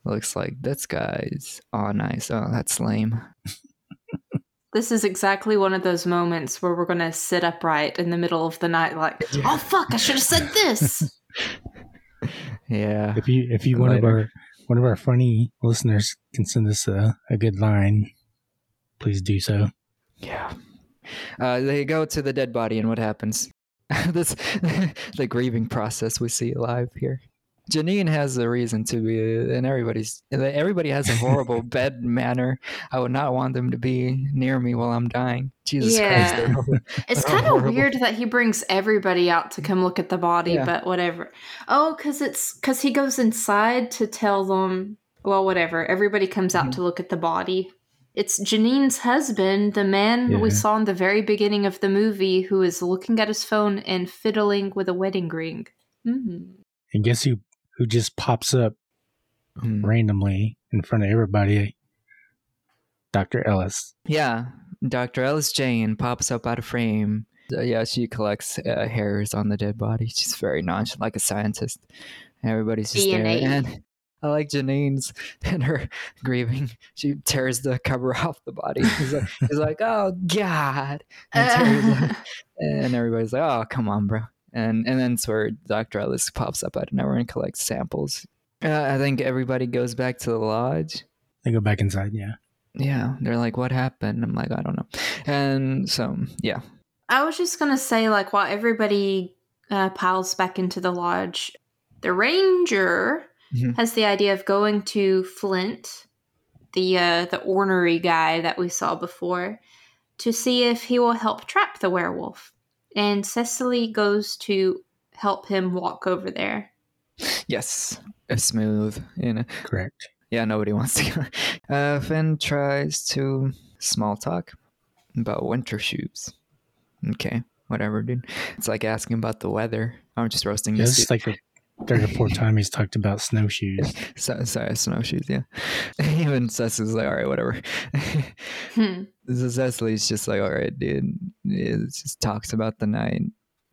Looks like this guy's on ice. Oh, that's lame. [laughs] This is exactly one of those moments where we're going to sit upright in the middle of the night, like, oh, fuck, I should have said this. [laughs] Yeah. If you if you one of our one of our funny listeners can send us a, a good line, please do so. Yeah. Uh, they go to the dead body, and what happens? [laughs] this [laughs] the grieving process we see live here. Janine has a reason to be, and everybody's everybody has a horrible [laughs] bed manner. I would not want them to be near me while I'm dying. Jesus Christ! Yeah. horrible. It's kind of weird that he brings everybody out to come look at the body, Yeah. but whatever. Oh, because it's because he goes inside to tell them. Well, whatever. Everybody comes out Mhm. to look at the body. It's Janine's husband, the man we saw in the very beginning of the movie, who is looking at his phone and fiddling with a wedding ring. Mm. And guess who who just pops up Hmm. randomly in front of everybody? Dr. Ellis. Yeah, Dr. Ellis Jane pops up out of frame. Uh, yeah, she collects uh, hairs on the dead body. She's very nonchalant, like a scientist. Everybody's just there. DNA. And I like Janine's [laughs] and her [laughs] grieving. She tears the cover [laughs] off the body. He's like, he's like oh, God. And, tears and everybody's like, oh, come on, bro. And, and then it's where Dr. Ellis pops up out of nowhere and collects samples. Uh, I think everybody goes back to the lodge. They go back inside, yeah. Yeah, they're like, "What happened?" I'm like, "I don't know." And so, yeah, I was just gonna say, like, while everybody uh, piles back into the lodge, the ranger Mhm. has the idea of going to Flint, the uh, the ornery guy that we saw before, to see if he will help trap the werewolf. And Cecily goes to help him walk over there. yes, it's smooth. You know, Correct. yeah, nobody [laughs] wants to go. Uh, Finn tries to small talk about winter shoes. Okay, whatever, dude. It's like asking about the weather. I'm just roasting Yeah, this. this is like the third or fourth time he's talked about snowshoes. [laughs] So, sorry, snowshoes. Yeah, [laughs] even Cecily's like, "All right, whatever." Hmm. [laughs] So Cecily's just like, all right, dude. It just talks about the night.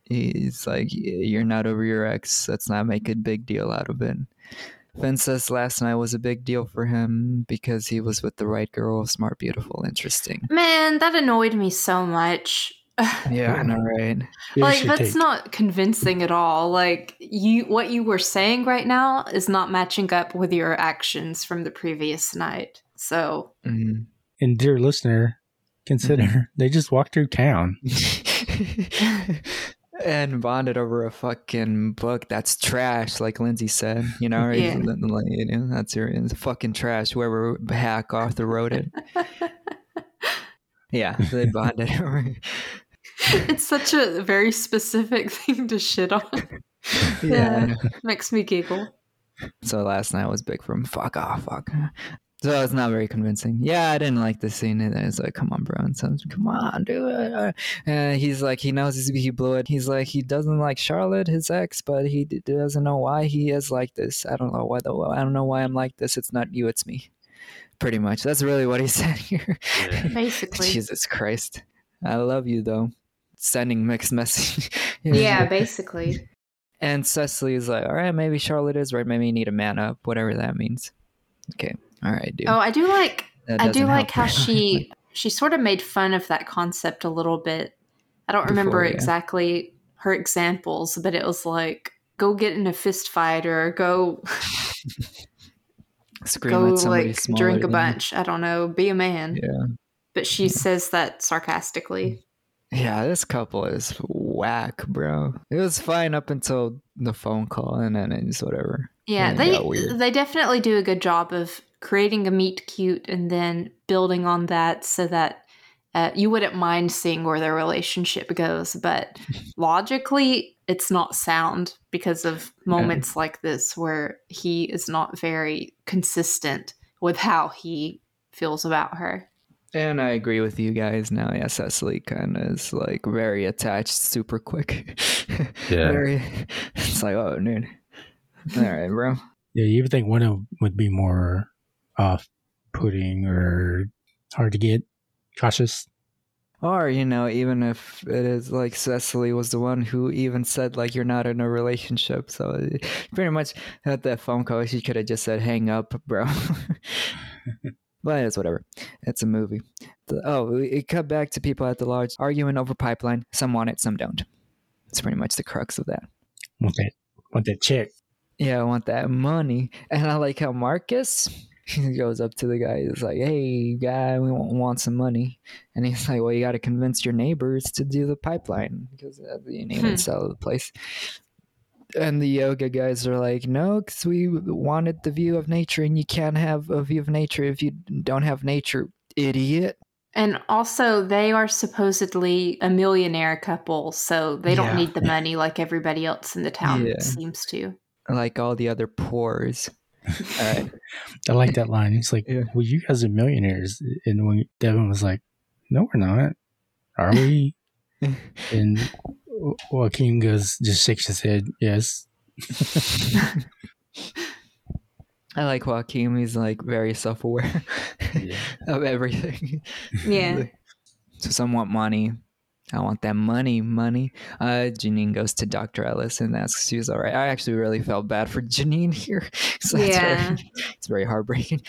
He's like, you're not over your ex. Let's not make a big deal out of it. Finn says last night was a big deal for him because he was with the right girl, smart, beautiful, interesting. Man, that annoyed me so much. [sighs] Yeah, I know, right? Here's like that's take. not convincing at all. Like you what you were saying right now is not matching up with your actions from the previous night. So Mhm. And dear listener, consider Mm-hmm. they just walked through town. [laughs] and bonded over a fucking book that's trash, like Lyndsey said. You know, right? Yeah. You know, that's your it's fucking trash. Whoever hack Arthur wrote it. [laughs] Yeah, they bonded [laughs] over. [laughs] it's such a very specific [laughs] thing to shit on. [laughs] yeah. I know. Makes me giggle. So last night was big for him. Fuck off, fuck. So it's not very convincing. Yeah, I didn't like the scene. And it's like, come on, bro. And so, come on, do it. And he's like, he knows he's, he blew it. He's like, he doesn't like Charlotte, his ex, but he d- doesn't know why he is like this. I don't know why. Though. I don't know why I'm like this. It's not you, it's me. Pretty much. That's really what he said here. Basically. Jesus Christ. I love you though. Sending mixed [laughs] messages. Yeah, basically. And Cecily is like, all right, maybe Charlotte is right. Maybe you need a man up, whatever that means. Okay. All right, dude. Oh, I do like I do like how she [laughs] she sort of made fun of that concept a little bit. I don't remember Before, yeah. exactly her examples, but it was like go get in a fist fight or go [laughs] Scream go at somebody like drink a than you. bunch. I don't know, be a man. Yeah. But she says that sarcastically. Yeah, this couple is whack, bro. It was fine up until the phone call, and then it's whatever. Yeah, Yeah, they they definitely do a good job of creating a meet cute and then building on that so that uh, you wouldn't mind seeing where their relationship goes. But [laughs] logically, it's not sound because of moments like this where he is not very consistent with how he feels about her. And I agree with you guys now. Yeah, Cecily kind of is like very attached, super quick. [laughs] Yeah. Very. It's like, oh, dude. All right, bro. Yeah, you would think one of them would be more off putting or hard to get, cautious. Or, you know, even if it is like Cecily was the one who even said, like, you're not in a relationship. So pretty much at that phone call, she could have just said, hang up, bro. [laughs] but it's whatever. It's a movie. The- oh, it cut back to people at the lodge arguing over pipeline. Some want it, some don't. It's pretty much the crux of that. Want that? Want that check? Yeah, I want that money. And I like how Marcus [laughs] he goes up to the guy. He's like, "Hey, guy, we want, want some money." And he's like, "Well, you got to convince your neighbors to do the pipeline because uh, you need Hmm. to sell the place." And the yoga guys are like, "No, because we wanted the view of nature, and you can't have a view of nature if you don't have nature, idiot." And also, they are supposedly a millionaire couple, so they don't Yeah. need the money like everybody else in the town Yeah. seems to. Like all the other poors. [laughs] All right. I like that line. He's like, Yeah. "Well, you guys are millionaires," and when Devon was like, "No, we're not. Are we?" [laughs] and Joaquin goes, just shakes his head. Yes. [laughs] I like Joaquin. He's like very self-aware Yeah. [laughs] of everything. [laughs] Yeah. so some want money. I want that money, money. Uh, Janine goes to Dr. Ellis and asks if she's all right. I actually really felt bad for Janine here. so that's Yeah. very, it's very heartbreaking.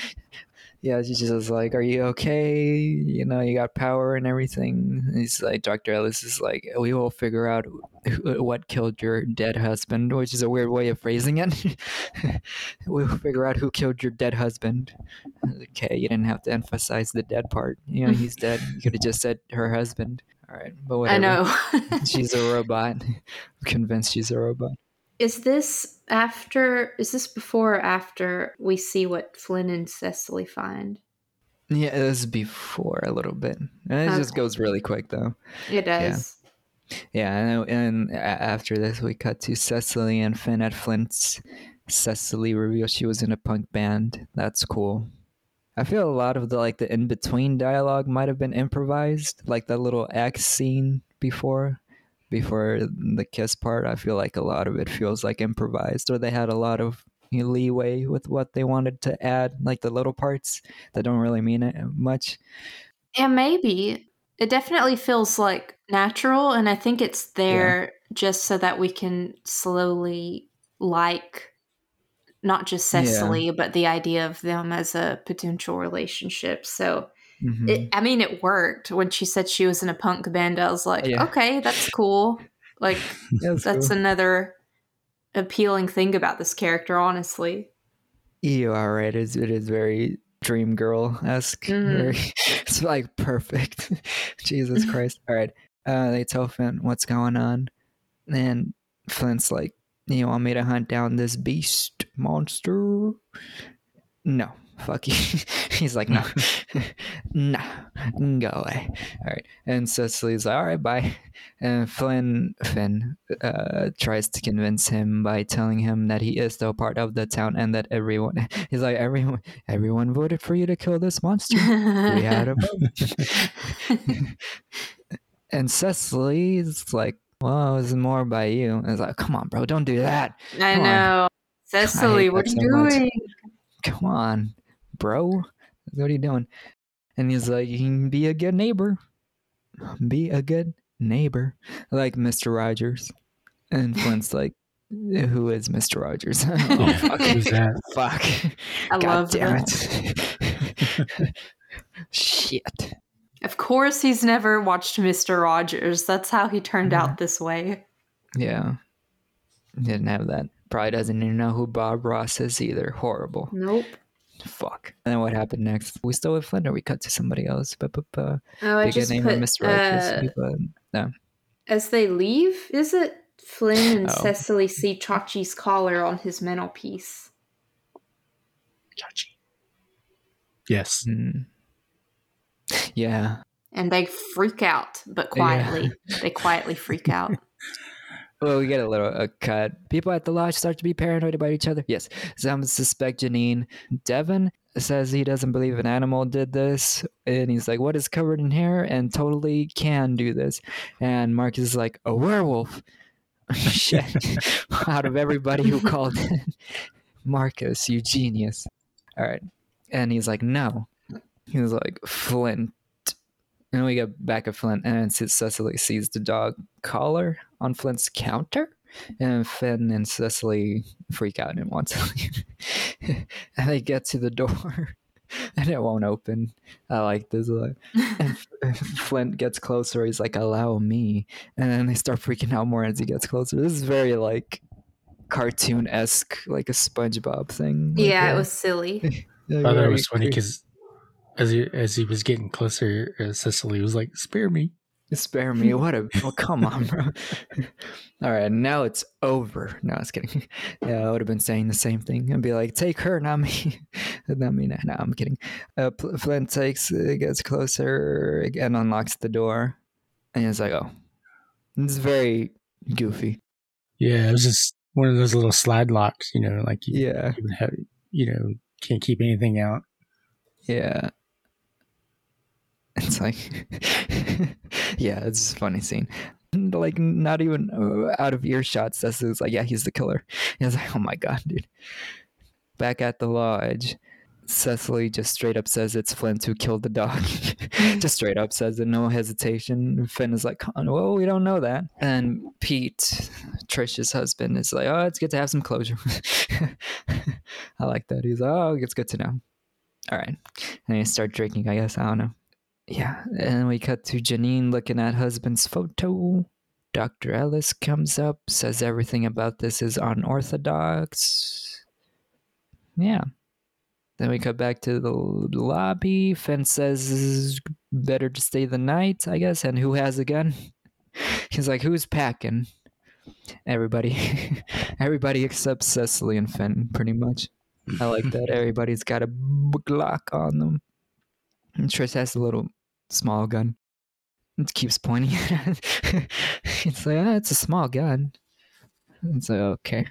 Yeah, she's just like, "Are you okay? You know, you got power and everything." And he's like, Dr. Ellis is like, "We will figure out who, what killed your dead husband," which is a weird way of phrasing it. [laughs] we'll figure out who killed your dead husband. Okay, you didn't have to emphasize the dead part. You know, he's dead. You could have just said her husband. All right, but whatever. I know. [laughs] she's a robot. [laughs] I'm convinced she's a robot. Is this after, is this before or after we see what Flynn and Cecily find? Yeah, it was before a little bit. And it just goes really quick though. It does. Yeah, and, and after this, we cut to Cecily and Finn at Flint's. Cecily reveals she was in a punk band. That's cool. I feel a lot of the like the in between dialogue might have been improvised, like that little X scene before, before the kiss part. I feel like a lot of it feels like improvised, or they had a lot of leeway with what they wanted to add, like the little parts that don't really mean it much. Yeah, maybe. It definitely feels like natural, and I think it's there just so that we can slowly like not just Yeah. Cecily, but the idea of them as a potential relationship. So, Mhm. it, I mean, it worked when she said she was in a punk band. I was like, Yeah. okay, that's cool. Like, [laughs] That's that's cool. another appealing thing about this character, honestly. You are right. It is, it is very dream girl esque. Mhm. [laughs] It's like perfect. [laughs] Jesus Christ. All right. Uh, they tell Flint what's going on. And Flint's like, You want me to hunt down this beast monster? No. Fuck you. [laughs] He's like, No. [laughs] nah. Go away. All right. And Cecily's like, All right, bye. And Flynn, Finn, uh, tries to convince him by telling him that he is still part of the town and that everyone, [laughs] he's like, everyone, everyone voted for you to kill this monster. We had a vote. and Cecily's like, well, it was more by you. And it's like, come on, bro, don't do that. I Come on. know. Cecily, what are you so much. doing? Come on, bro. What are you doing? And he's like, you can be a good neighbor. Be a good neighbor, like Mr. Rogers. And [laughs] Flint's like, who is Mr. Rogers? [laughs] oh, fuck. Who's that? [laughs] Fuck. I God love damn that. it. Shit. Of course, he's never watched Mister Rogers. That's how he turned Mhm. out this way. Yeah. Didn't have that. Probably doesn't even know who Bob Ross is either. Horrible. Nope. Fuck. And then what happened next? We still with Flint or we cut to somebody else? But, but, but Oh, I just name put Mr. Uh, People- no. as they leave. Is it Flynn and [laughs] Oh. Cecily see Chachi's collar on his mantelpiece? Chachi. Yes. Hmm. [laughs] Yeah. And they freak out, but Yeah. quietly. They quietly freak out. [laughs] Well, we get a little a cut. People at the lodge start to be paranoid about each other. Yes, some suspect Janine. Devon says he doesn't believe an animal did this, and he's like, "What is covered in hair and totally can do this?" And Marcus is like, "A werewolf." [laughs] Shit! [laughs] Out of everybody who called in, [laughs] Marcus, you genius. All right, and he's like, "No." He was like, "Flint." And we get back at Flint, and Cecily sees the dog collar on Flint's counter, and Finn and Cecily freak out and want to leave. [laughs] and they get to the door, [laughs] and it won't open. I like this. Like, and [laughs] Flint gets closer. He's like, "Allow me," and then they start freaking out more as he gets closer. This is very like cartoon esque, like a SpongeBob thing. Like, yeah, it was silly. yeah, I thought it was funny because as he as he was getting closer, uh, Cecily was like, "Spare me." Spare me. What a. Oh, come on, bro. [laughs] All right, now it's over. No, I was kidding. [laughs] Yeah, I would have been saying the same thing and be like, take her, not me. [laughs] not me. No, no, I'm kidding. Uh, Flint takes, uh, gets closer and unlocks the door. And he's like, oh. It's very goofy. Yeah, it was just one of those little slide locks, you know, like you, Yeah. you have, you know, can't keep anything out. Yeah. [laughs] It's like, [laughs] yeah, it's a funny scene. Like, not even uh, out of earshot, Cecily's like, yeah, he's the killer. And I was like, oh my God, dude. Back at the lodge, Cecily just straight up says it's Flint who killed the dog. [laughs] just straight up says it, no hesitation. Finn is like, "Con- well, we don't know that. And Pete, Trish's husband, is like, oh, it's good to have some closure. I like that. He's like, oh, it's good to know. All right. And they start drinking, I guess. I don't know. Yeah. And we cut to Janine looking at husband's photo. Dr. Ellis comes up, says everything about this is unorthodox. Yeah. Then we cut back to the lobby. Finn says better to stay the night, I guess. And who has a gun? [laughs] He's like, who's packing? Everybody. [laughs] Everybody except Cecily and Finn, pretty much. I like that. [laughs] Everybody's got a Glock on them. And Trish has a little small gun. It keeps pointing [laughs] at it. it's like, ah, it's a small gun. It's like, okay.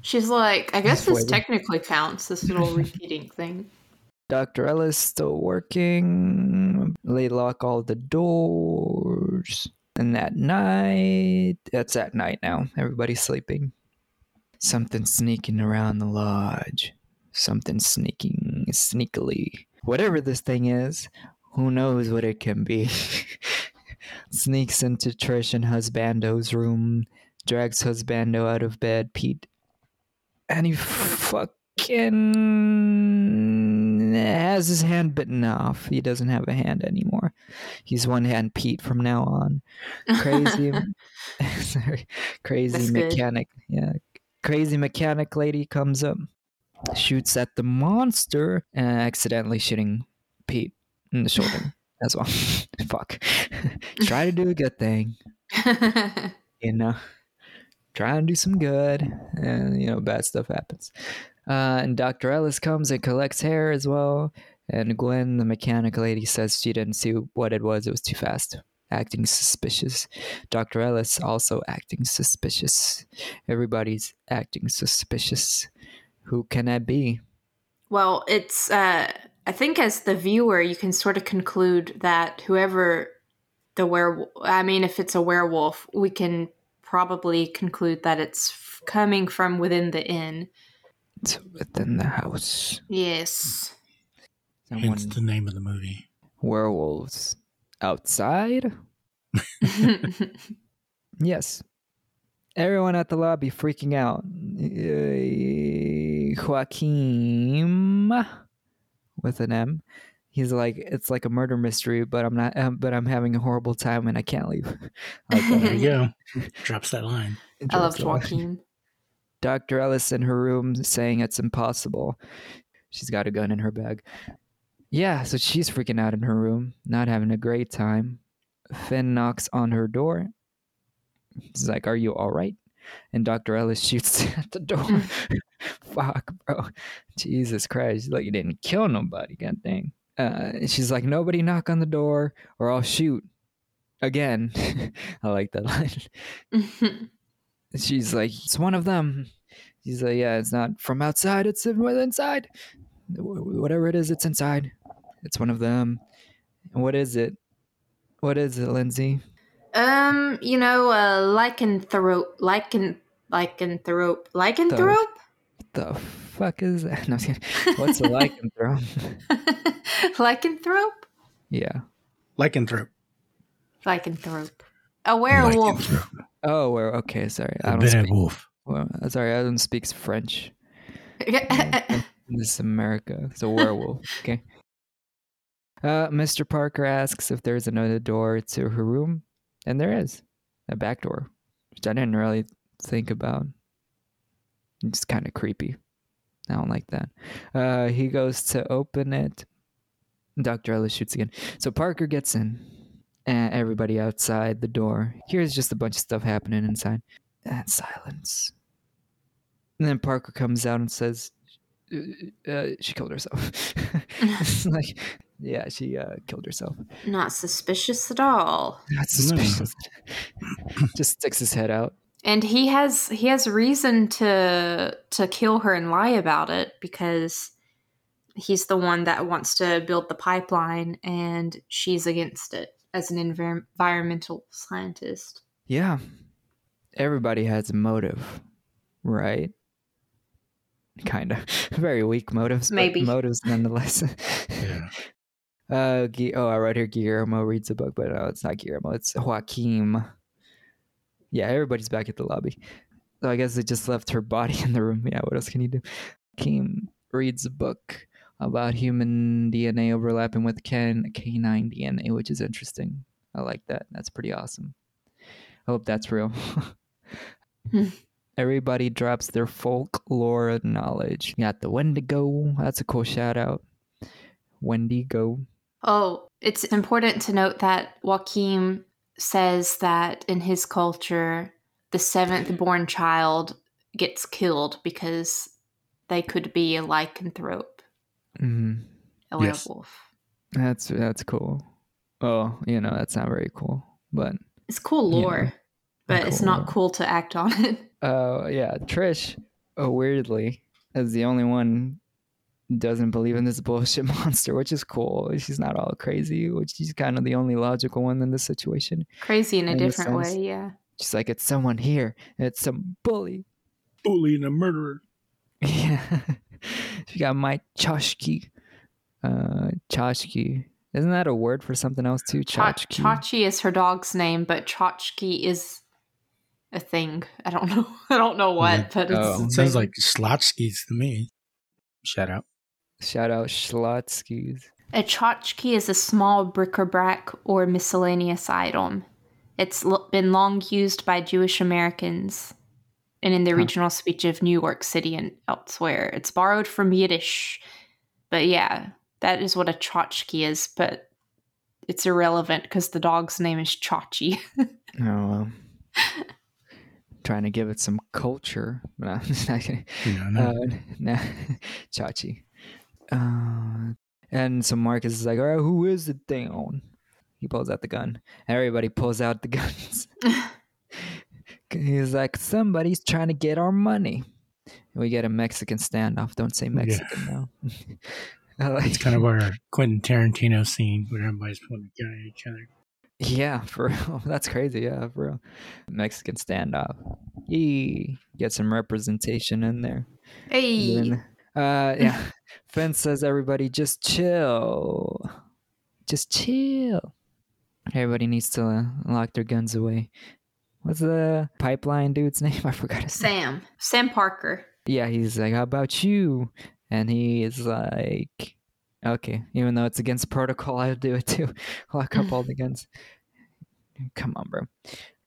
She's like, I guess this technically counts, this little repeating thing. [laughs] Dr. Ellis still working. They lock all the doors. And that night, that's at night now. Everybody's sleeping. Something sneaking around the lodge. Something sneaking sneakily. Whatever this thing is, who knows what it can be. [laughs] Sneaks into Trish and Husbando's room, drags Husbando out of bed. Pete and he fucking has his hand bitten off. He doesn't have a hand anymore. He's one hand Pete from now on. Crazy, [laughs] [laughs] sorry, crazy That's good. mechanic. Yeah, crazy mechanic lady comes up, shoots at the monster, and accidentally shooting Pete in the shoulder as well. [laughs] Fuck. [laughs] Try to do a good thing [laughs] you know, try and do some good, and you know, bad stuff happens. Uh, and Dr. Ellis comes and collects hair as well. And Gwen, the mechanic lady, says she didn't see what it was. It was too fast, acting suspicious. Dr. Ellis also acting suspicious. Everybody's acting suspicious. Who can that be? well, it's, uh, I think as the viewer, you can sort of conclude that whoever the werewolf, I mean, if it's a werewolf, we can probably conclude that it's f- coming from within the inn. It's within the house. Yes. Someone Hence the name of the movie. werewolves outside. [laughs] Yes. Everyone at the lobby freaking out. Uh, Joaquin with an M. He's like, it's like a murder mystery, but I'm not. Um, but I'm having a horrible time and I can't leave. [laughs] like, uh, There you go. [laughs] Drops that line. I loved Joaquim. Dr. Ellis in her room saying it's impossible. She's got a gun in her bag. Yeah, so she's freaking out in her room, not having a great time. Finn knocks on her door. He's like, Are you all right? And Dr. Ellis shoots [laughs] at the door. [laughs] Fuck, bro. Jesus Christ. Like, you didn't kill nobody, god dang. Uh, she's like, Nobody knock on the door or I'll shoot. Again. [laughs] I like that line. She's like, it's one of them. She's like, yeah, it's not from outside. It's inside. Whatever it is, it's inside. It's one of them. What is it? What is it, Lyndsey? Um, you know, uh, lycanthrope, lycan, lycanthrope, lycanthrope. The fuck is that? [laughs] No, I'm just kidding. What's a lycanthrope? [laughs] lycanthrope, yeah. Lycanthrope. lycanthrope, a werewolf. Lycanthrope. Oh, well, okay. Sorry, I A don't bad speak. wolf. Well, sorry, I don't speak French. [laughs] This is America. It's a werewolf. Okay. Uh, Mr. Parker asks if there's another door to her room, and there is a back door, which I didn't really think about. It's kind of creepy. I don't like that. Uh, he goes to open it. Dr. Ellis shoots again. So Parker gets in, and everybody outside the door. Here's just a bunch of stuff happening inside. And silence. And then Parker comes out and says, uh, uh, she killed herself. [laughs] Like, yeah, she uh, killed herself. Not suspicious at all. Not suspicious. [laughs] Just sticks his head out. And he has he has reason to to kill her and lie about it because he's the one that wants to build the pipeline and she's against it as an envir- environmental scientist. Yeah. Everybody has a motive, right? Kind of. [laughs] Very weak motives. but Maybe. Motives nonetheless. [laughs] Yeah. Uh, oh, I wrote here Guillermo reads a book, but no, it's not Guillermo. It's Joaquim. Yeah, everybody's back at the lobby. So I guess they just left her body [laughs] in the room. Yeah, what else can you do? Joaquim reads a book about human DNA overlapping with can- canine DNA, which is interesting. I like that. That's pretty awesome. I hope that's real. Hmm. [laughs] Everybody drops their folklore knowledge. You got the Wendigo. That's a cool shout out. Wendigo. Oh, it's important to note that Joaquim says that in his culture, the seventh born child gets killed because they could be a lycanthrope, hmm a Yes. werewolf. That's that's cool. Oh, you know that's not very cool, but It's cool lore, but it's not lore. cool to act on it. uh, yeah, Trish, oh, weirdly, is the only one doesn't believe in this bullshit [laughs] monster, which is cool. She's not all crazy, which she's kind of the only logical one in this situation. Crazy in a In different sense. way, yeah. She's like, it's someone here. It's some bully. Bully and a murderer. [laughs] Yeah. she got Mike Chashki. Uh, Chashki. Isn't that a word for something else too? Cha- Chachki. Chachi is her dog's name, but Chachki is a thing. I don't [laughs] know. I don't know what, Yeah. but it's Oh. It sounds like Schlotzsky's to me. Shout out. Shout out Schlotzsky's. a tchotchke is a small bric-a-brac or miscellaneous item. It's l- been long used by Jewish Americans and in the Huh. regional speech of New York City and elsewhere. It's borrowed from Yiddish. But yeah, that is what a tchotchke is, but it's irrelevant because the dog's name is Chachi. [laughs] Oh well. Trying to give it some culture. [laughs] No, I'm just not kidding. You know, no. Uh, [laughs] nah, Chachi. Uh, and so Marcus is like, all right, who is the thing on? He pulls out the gun. Everybody pulls out the [laughs] guns. [laughs] He's like, somebody's trying to get our money. And we get a Mexican standoff. Don't say Mexican now. [laughs] I like, it's kind of our Quentin Tarantino scene where everybody's pointing a gun at each other. Yeah, for real. That's crazy. Yeah, for real. Mexican standoff. Yee. Get some representation in there. hey. Then, uh, yeah. Finn says, everybody just chill. Just chill. Everybody needs to uh, lock their guns away. What's the pipeline dude's [laughs] name? I forgot his name. Sam. Sam Parker. Yeah, he's like, "How about you?" And he is like, "Okay, even though it's against protocol, I'll do it too. [laughs] Lock up all the [laughs] guns." Come on, bro.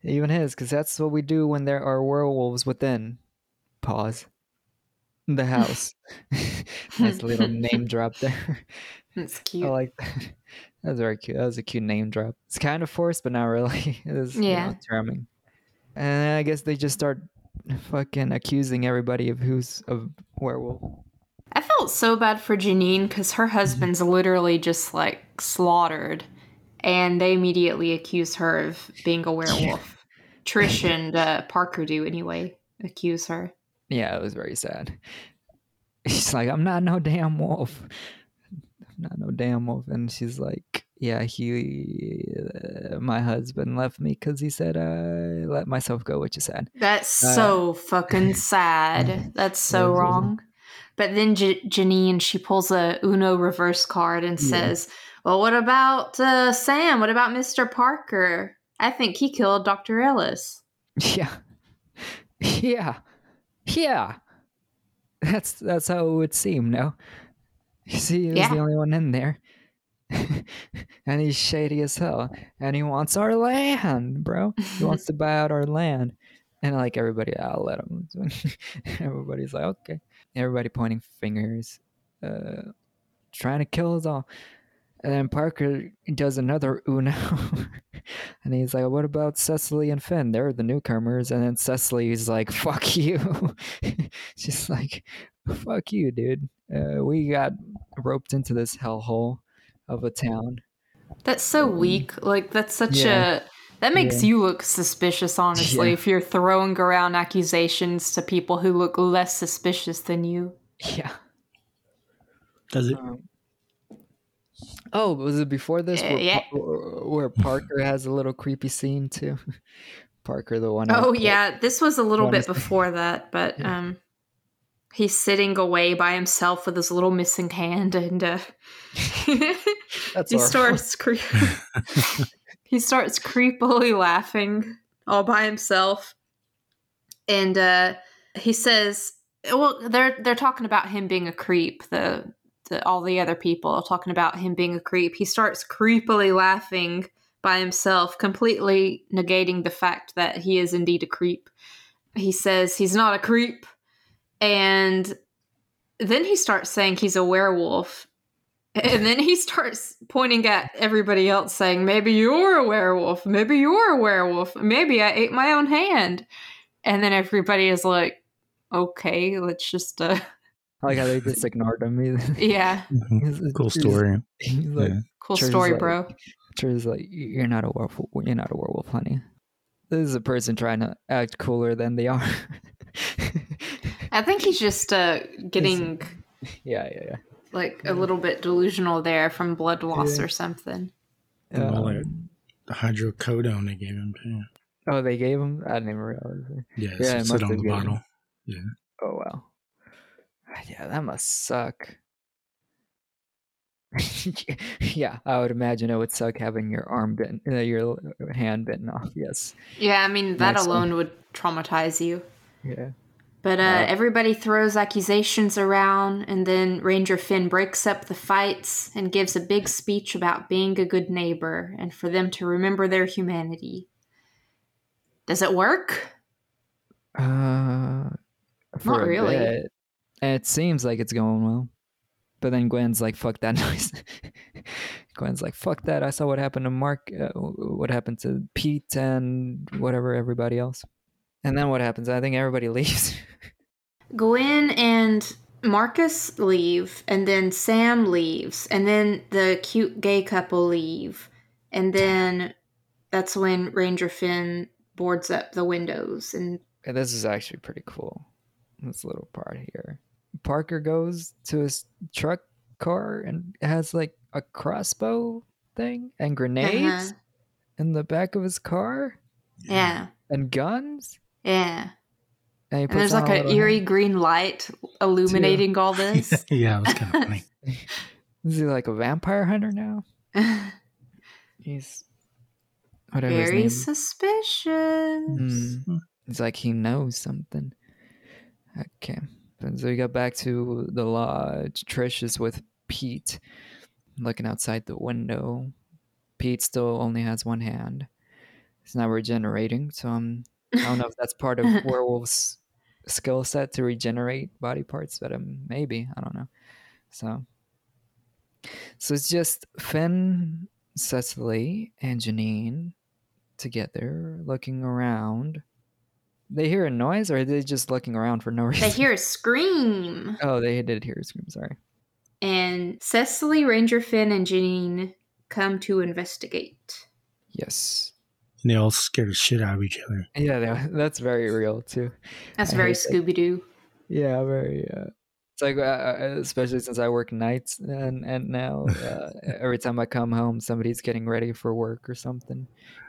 Even his, because that's what we do when there are werewolves within. Pause. The house. [laughs] nice little name [laughs] drop there. That's cute. I like that. [laughs] That was very cute. That was a cute name drop. It's kind of forced, but not really. It was you know, Yeah. charming. And I guess they just start fucking accusing everybody of who's a werewolf. I felt so bad for Janine because her husband's literally just like slaughtered, and they immediately accuse her of being a werewolf. Trish and uh, Parker do anyway, accuse her. Yeah, it was very sad. She's like, I'm not no damn wolf. I'm not no damn wolf. And she's like, Yeah, he, uh, my husband left me because he said I let myself go, which is sad. That's Uh, so fucking [laughs] sad. That's so wrong. But then J- Janine, she pulls a Uno reverse card and Yeah. says, Well, what about uh, Sam? What about Mr. Parker? I think he killed Dr. Ellis. [laughs] Yeah. [laughs] Yeah. Yeah. That's that's how it would seem, no? You see, he was Yeah. the only one in there. [laughs] and he's shady as hell. And he wants our land, bro. He wants to [laughs] buy out our land. And like everybody, I'll let him. [laughs] Everybody's like, okay. Everybody pointing fingers, uh, trying to kill us all. And then Parker does another Uno. [laughs] and he's like, what about Cecily and Finn? They're the newcomers. And then Cecily's like, fuck you. [laughs] She's like, fuck you, dude. Uh, we got roped into this hellhole of a town. That's so weak. Like that's such Yeah. a that makes Yeah. you look suspicious, honestly, Yeah. if you're throwing around accusations to people who look less suspicious than you. Yeah. Does it? Um, oh, was it before this? Uh, Where, yeah. Where Parker has a little creepy scene too. [laughs] Parker, the one. Oh yeah, this was a little bit [laughs] before that, but Yeah. um he's sitting away by himself with his little missing hand and uh [laughs] he horrible. starts cre- he starts creepily laughing all by himself and uh he says well they're they're talking about him being a creep the, the all the other people talking about him being a creep he starts creepily laughing by himself completely negating the fact that he is indeed a creep he says he's not a creep and then he starts saying he's a werewolf [laughs] and then he starts pointing at everybody else, saying, Maybe you're a werewolf. Maybe you're a werewolf. Maybe I ate my own hand. And then everybody is like, Okay, let's just, uh, I like how they just ignored him. He- [laughs] [laughs] yeah, Mhm. Cool story. He's like, Yeah. cool Sure, story, like- bro. Trish's like, you're not a werewolf. You're not a werewolf, honey. This is a person trying to act cooler than they are. [laughs] I think he's just uh, getting yeah, yeah, yeah. like a little bit delusional there from blood loss Yeah. or something. And all that Um, hydrocodone they gave him too. oh, they gave him. I didn't even realize. it. Yeah, Yeah, yeah it sit on have the given- bottle. Oh wow. Yeah, that must suck. [laughs] yeah, I would imagine it would suck having your arm bitten, uh, your hand bitten off. Yes. Yeah, I mean, that Next one. alone would traumatize you. Yeah. But uh, everybody throws accusations around, and then Ranger Finn breaks up the fights and gives a big speech about being a good neighbor and for them to remember their humanity. Does it work? Uh, a really. bit. It seems like it's going well. But then Gwen's like, fuck that [laughs] noise. Gwen's like, fuck that. I saw what happened to Mark, uh, what happened to Pete and whatever, everybody else. And then what happens? I think everybody [laughs] leaves. Gwen and Marcus leave, and then Sam leaves, and then the cute gay couple leave, and then that's when Ranger Finn boards up the windows and this is actually pretty cool. This little part here. Parker goes to his truck car and has like a crossbow thing and grenades Uh-huh. in the back of his car yeah, and guns. yeah. And, And there's like an eerie green light illuminating all [laughs] this. [laughs] yeah, it was kind of [laughs] funny. Is he like a vampire hunter now? He's Whatever his Very name. suspicious. Mm. It's like he knows something. Okay. And so we got back to the lodge. Trish is with Pete, looking outside the window. Pete still only has one hand. He's not regenerating, so I'm, I don't know if that's part of [laughs] werewolf's skill set to regenerate body parts, but um, maybe I don't know. So, so it's just Finn, Cecily, and Janine together looking around. They hear a noise, or are they just looking around for no reason? They hear a scream. [laughs] Oh, they did hear a scream. Sorry. And Cecily, Ranger Finn, and Janine come to investigate. Yes. And they all scare the shit out of each other. Yeah, they- [laughs] that's very real too. That's I very. Scooby Doo. Yeah, very. Uh, it's like, uh, uh, especially since I work nights, and and now [laughs] uh, every time I come home, somebody's getting ready for work or something.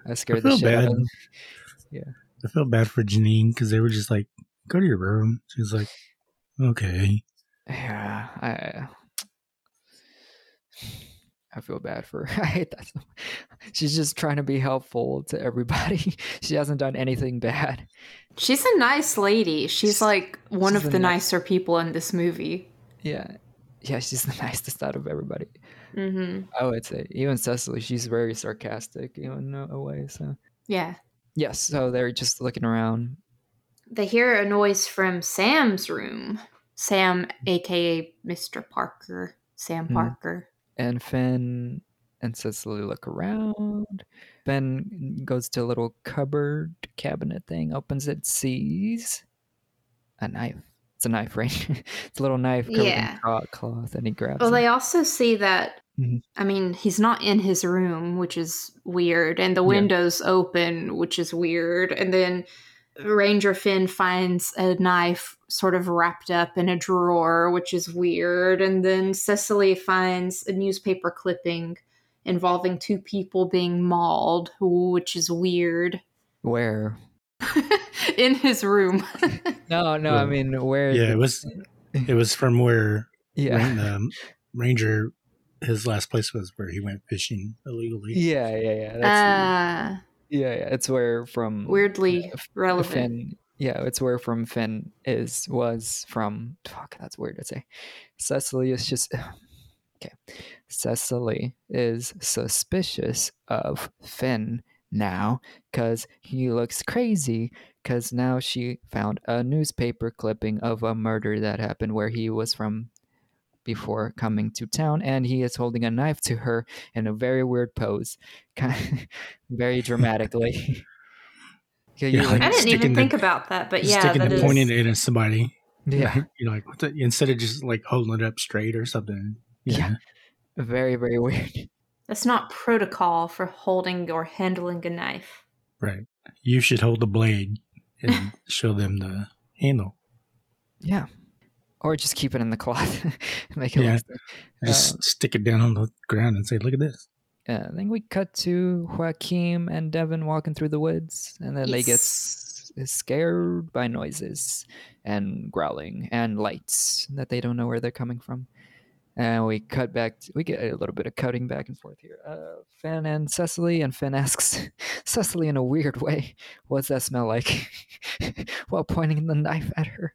I scare the feel shit out of bad. them. I felt bad for Janine because they were just like, "Go to your room." She was like, "Okay." Yeah, I. I feel bad for her. [laughs] I hate that. so- She's just trying to be helpful to everybody. [laughs] she hasn't done anything bad. She's a nice lady. She's like one She's of the nice- nicer people in this movie. Yeah, yeah, she's the [laughs] nicest out of everybody. hmm I would say even Cecily, she's very sarcastic, even in a way. So Yeah. Yes, so they're just looking around. They hear a noise from Sam's room. Sam, aka Mr. Parker. Sam Hmm. Parker. and Finn and Cecily look around. Finn goes to a little cupboard cabinet thing, opens it, sees a knife. It's a knife, right? [laughs] it's a little knife covered Yeah. in cloth- cloth, and he grabs Well, it. they also see that. Mhm. I mean, he's not in his room, which is weird, and the Yeah. window's open, which is weird. And then Ranger Finn finds a knife sort of wrapped up in a drawer, which is weird. And then Cecily finds a newspaper clipping involving two people being mauled, which is weird. Where? [laughs] in his room. [laughs] No, no, I mean where? Yeah, it was. It was from where [laughs] Yeah, Rain- um, Ranger. His last place was where he went fishing illegally. yeah, yeah, yeah. That's, Ah, yeah, yeah. It's where from weirdly F- relevant. Finn. Yeah, it's where from Finn is was from. Fuck, that's weird to say. Cecily is just [sighs] okay. Cecily is suspicious of Finn now because he looks crazy. Because now she found a newspaper clipping of a murder that happened where he was from before coming to town, and he is holding a knife to her in a very weird pose, [laughs] very [laughs] dramatically. [laughs] Yeah, Yeah, like- I didn't even the- think about that, but yeah, sticking that and is. pointing it at somebody. yeah. You're like, what the? instead of just like holding it up straight or something. Yeah. very very weird That's not protocol for holding or handling a knife. Right. You should hold the blade and show them the handle. yeah or just keep it in the cloth [laughs] make it Yeah. last Just Uh, stick it down on the ground and say, "Look at this." yeah, then we cut to Joaquim and Devon walking through the woods, and then they get scared by noises and growling and lights that they don't know where they're coming from. And we cut back. To, we get a little bit of cutting back and forth here. Uh, Finn and Cecily, and Finn asks [laughs] Cecily in a weird way, "What's that smell like?" [laughs] while pointing the knife at her,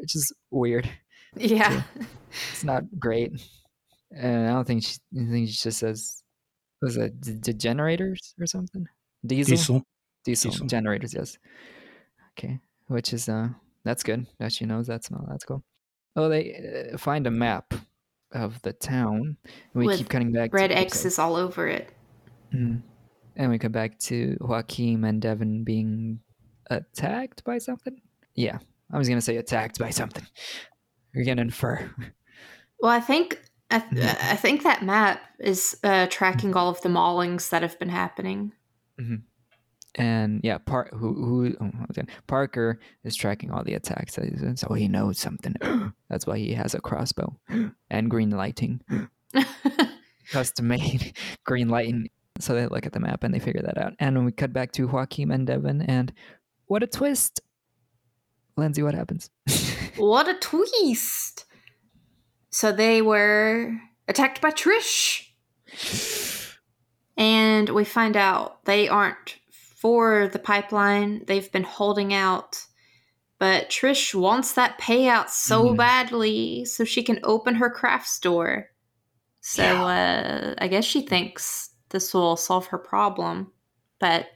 which is weird. [laughs] Yeah. It's not great. And I don't think she. I think she just says, "Was it d- d- generators or something?" Diesel? Diesel. Diesel. Diesel. generators. Yes. Okay, which is uh, that's good that she knows that smell. That's cool. Oh, they uh, find a map of the town. We With keep cutting back. Red to, X's all over it. Mhm. And we come back to Joaquim and Devon being attacked by something. Yeah, I was gonna say attacked by something. You're gonna infer. Well, I think I, th- Mhm. I think that map is uh, tracking all of the maulings that have been happening. and yeah, Par- who, who oh, Parker is tracking all the attacks, so he knows something. [clears throat] That's why he has a crossbow and green lighting, [laughs] custom made [laughs] green lighting. So they look at the map and they figure that out. And when we cut back to Joaquim and Devon, and what a twist! Lyndsey, what happens? [laughs] what a twist! So they were attacked by Trish. And we find out they aren't for the pipeline. They've been holding out. But Trish wants that payout so Mhm. badly so she can open her craft store. So uh, I guess she thinks this will solve her problem. But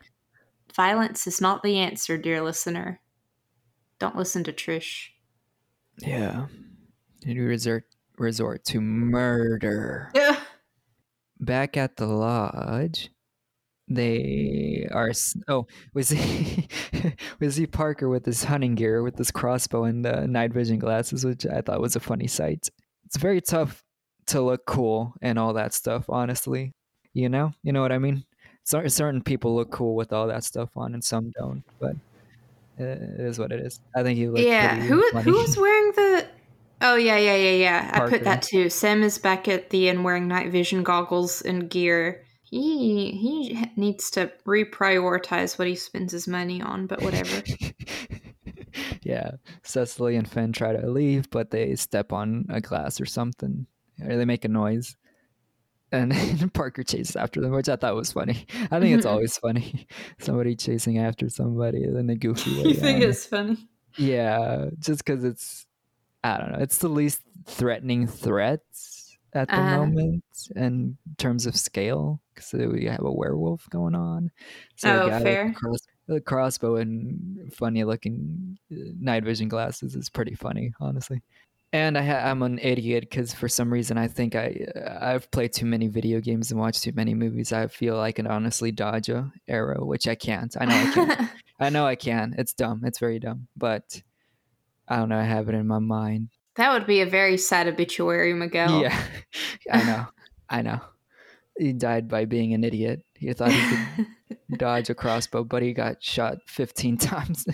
violence is not the answer, dear listener. Don't listen to Trish. Yeah. And we resort resort to murder. Yeah. [laughs] Back at the lodge, they are. Oh, was he? [laughs] was he Parker with his hunting gear, with his crossbow and the night vision glasses, which I thought was a funny sight. It's very tough to look cool and all that stuff. Honestly, you know, you know what I mean. Cer- certain people look cool with all that stuff on, and some don't. But it is what it is. I think he looked. yeah, who [laughs] funny. who was wearing the? Oh yeah, yeah, yeah, yeah. I put that too. Sam is back at the end wearing night vision goggles and gear. He he needs to reprioritize what he spends his money on, but whatever. [laughs] yeah, Cecily and Finn try to leave, but they step on a glass or something, or they make a noise. And [laughs] Parker chases after them, which I thought was funny. [laughs] I think it's Mhm. always funny. [laughs] Somebody chasing after somebody in a goofy way. you think it's funny? Yeah, just because it's, I don't know, it's the least threatening threats at the Uh-huh. moment in terms of scale. Because we have a werewolf going on. So Oh, fair. With a, cross, a crossbow and funny looking uh, night vision glasses is pretty funny, honestly. And I ha- I'm an idiot because for some reason I think I I've played too many video games and watched too many movies. I feel like I can honestly dodge a arrow, which I can't. I know I can't. [laughs] I know I can. It's dumb. It's very dumb. But I don't know. I have it in my mind. that would be a very sad obituary, Miguel. Yeah, [laughs] I know. I know. He died by being an idiot. He thought he could [laughs] dodge a crossbow, but he got shot 15 times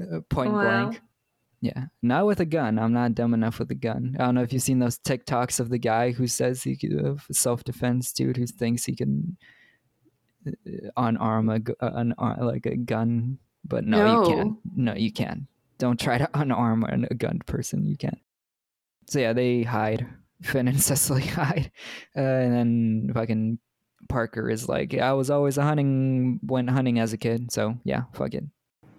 Uh, point Wow. blank. Yeah, not with a gun. I'm not dumb enough with a gun. I don't know if you've seen those TikToks of the guy who says he could have self defense dude who thinks he can uh, unarm a gu- uh, uh, like a gun, but no, you can't. No, you can't. Don't try to [laughs] unarm an- a gunned person. You can't. So yeah, they hide. [laughs] Finn and Cecily [laughs] hide, uh, and then fucking Parker is like, I was always a hunting went hunting as a kid, so yeah, fuck it.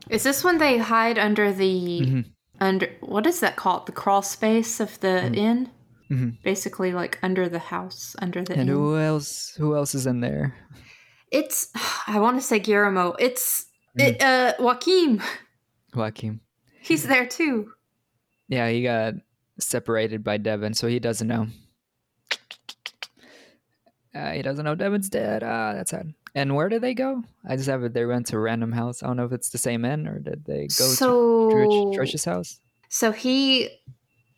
Is this when they hide under the Mhm. Under what is that called? The crawl space of the Mhm. inn? Mhm. Basically like under the house, under the And inn. who else? Who else is in there? It's [sighs] I want to say Guillermo. It's Mm. it, uh Joaquim. Joaquim. He's there too. Yeah, he got separated by Devon, so he doesn't know. Uh, he doesn't know Devon's dead. Ah, that's sad. And where did they go? I just have it. They went to a random house. I don't know if it's the same inn or did they go so to Trish, Trish's house? so he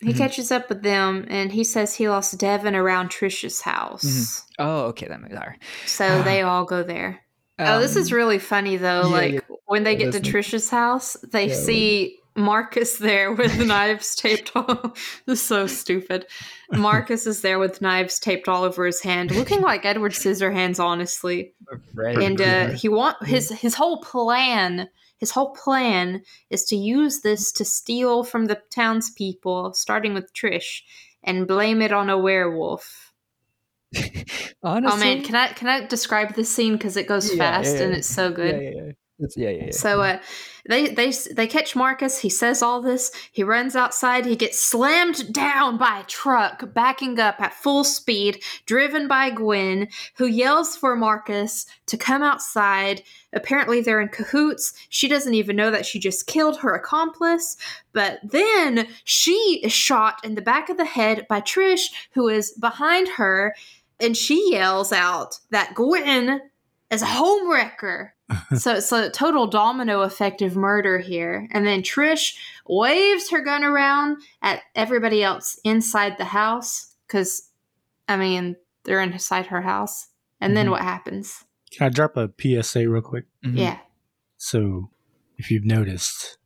he Mhm. catches up with them and he says he lost Devon around Trisha's house. Mhm. Oh, okay, that makes sense. So [sighs] they all go there. oh, this is Um, really funny though. yeah, like yeah. when they get to is. Trisha's house, they see Marcus there with [laughs] knives taped all [laughs] this is so stupid. Marcus is there with knives taped all over his hand, looking like Edward Scissorhands, honestly. Right. and uh, he want his his whole plan his whole plan is to use this to steal from the townspeople starting with trish and blame it on a werewolf [laughs] Honestly, oh man can i can i describe this scene because it goes Yeah, fast yeah, and it's so good Yeah, yeah, yeah. It's, yeah, yeah, yeah. so uh, they they they catch Marcus. He says all this. He runs outside. He gets slammed down by a truck, backing up at full speed, driven by Gwen, who yells for Marcus to come outside. Apparently, they're in cahoots. She doesn't even know that she just killed her accomplice. But then she is shot in the back of the head by Trish, who is behind her, and she yells out that Gwen is a homewrecker [laughs] so it's a total domino effect of murder here. And then Trish waves her gun around at everybody else inside the house because, I mean, they're inside her house. And then Mhm. what happens? Can I drop a PSA real quick? Mhm. Yeah. So, if you've noticed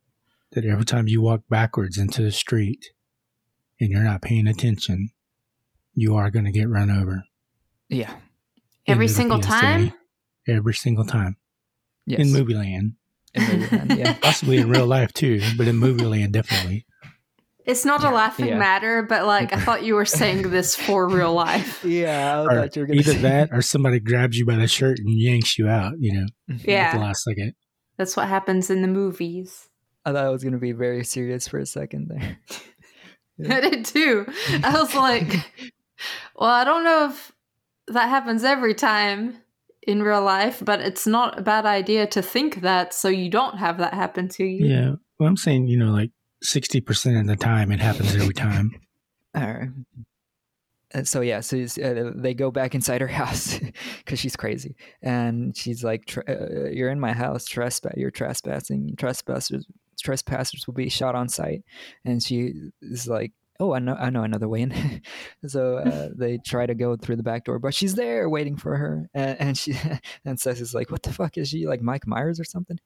that every time you walk backwards into the street and you're not paying attention, you are going to get run over. Yeah. Every End of the single PSA. time? Every single time. Yes. In movie land. In movie land, yeah. [laughs] Possibly in real life too, but in movie land, definitely. It's not Yeah, a laughing yeah. matter, but like I thought you were saying this for real life. [laughs] Yeah, I thought you were gonna either say that [laughs] or somebody grabs you by the shirt and yanks you out, you know, at the Yeah, last second. that's what happens in the movies. I thought it was gonna be very serious for a second there. Yeah. I did too. I was like, well, I don't know if that happens every time in real life, but it's not a bad idea to think that so you don't have that happen to you. Yeah. Well, I'm saying, you know, like 60% of the time it happens every time. [laughs] All right. And so yeah, so uh, they go back inside her [laughs] house because she's crazy, and she's like, "Tr- uh, "You're in my house, trespass. You're trespassing. Trespassers, trespassers will be shot on sight." And she is like, "Oh, I know, I know another way in." [laughs] so uh, they try to go through the back door, but she's there waiting for her, and, and she [laughs] and Seth is like, "What the fuck is she like, Mike Myers or something?"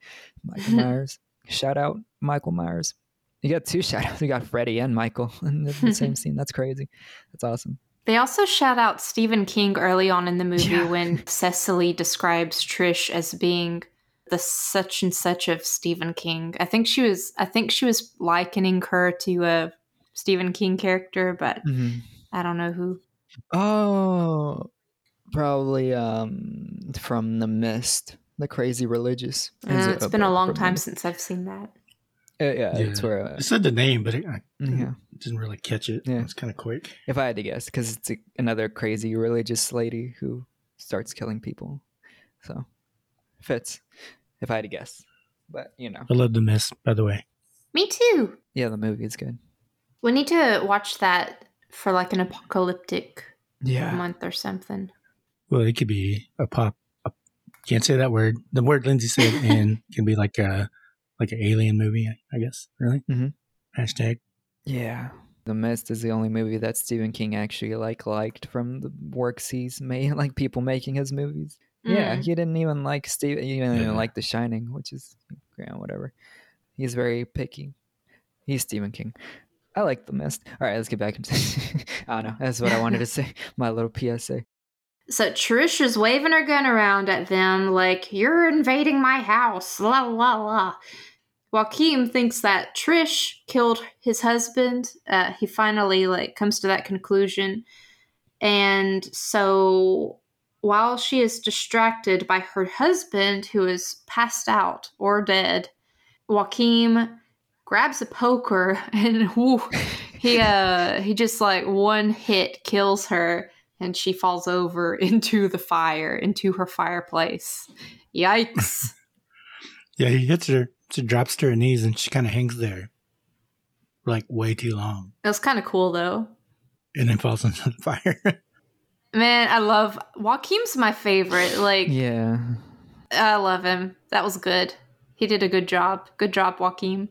Michael [laughs] Myers. Shout out Michael Myers. You got two shout outs. You got Freddie and Michael in the same scene. That's crazy. That's awesome. They also shout out Stephen King early on in the movie Yeah. when Cecily describes Trish as being the such and such of Stephen King. I think she was I think she was likening her to a Stephen King character, but I don't know who. Oh, probably um from The Mist, the crazy religious. Is Uh, it it's a been a long time The- since I've seen that. Uh, yeah, Yeah. it's where. Uh, I said the name, but I yeah, didn't really catch it. Yeah. It's kind of quick. if I had to guess, because it's a, another crazy religious lady who starts killing people, so fits. If I had to guess, but you know, I love the mist, by the way. Me too. yeah, the movie is good. We need to watch that for like an apocalyptic Yeah, month or something. Well, it could be a pop. A, can't say that word. The word Lyndsey said [laughs] and can be like a like an alien movie, I guess. Really? Mhm. Hashtag. yeah. The Mist is the only movie that Stephen King actually like liked from the works he's made, [laughs] like people making his movies. Yeah, Mm. he didn't even like Steve. He didn't Yeah. even like The Shining, which is yeah, whatever. He's very picky. He's Stephen King. I like The Mist. All right, let's get back into. [laughs] I don't know. That's what I wanted to [laughs] say. My little PSA. So Trish is waving her gun around at them like, You're invading my house. La la la. Joaquim thinks that Trish killed his husband. Uh, he finally like comes to that conclusion. And so while she is distracted by her husband, who is passed out or dead, Joaquim grabs a poker [laughs] and whoo, he uh he just like one hit kills her and she falls over [laughs] into the fire, into her fireplace. Yikes. [laughs] Yeah, he hits her. She drops to her knees and she kind of hangs there, for like way too long, It was kind of cool though. and then falls into the fire. Man, I love Joaquim's my favorite. Like Yeah. I love him. That was good. He did a good job. Good job, Joaquim.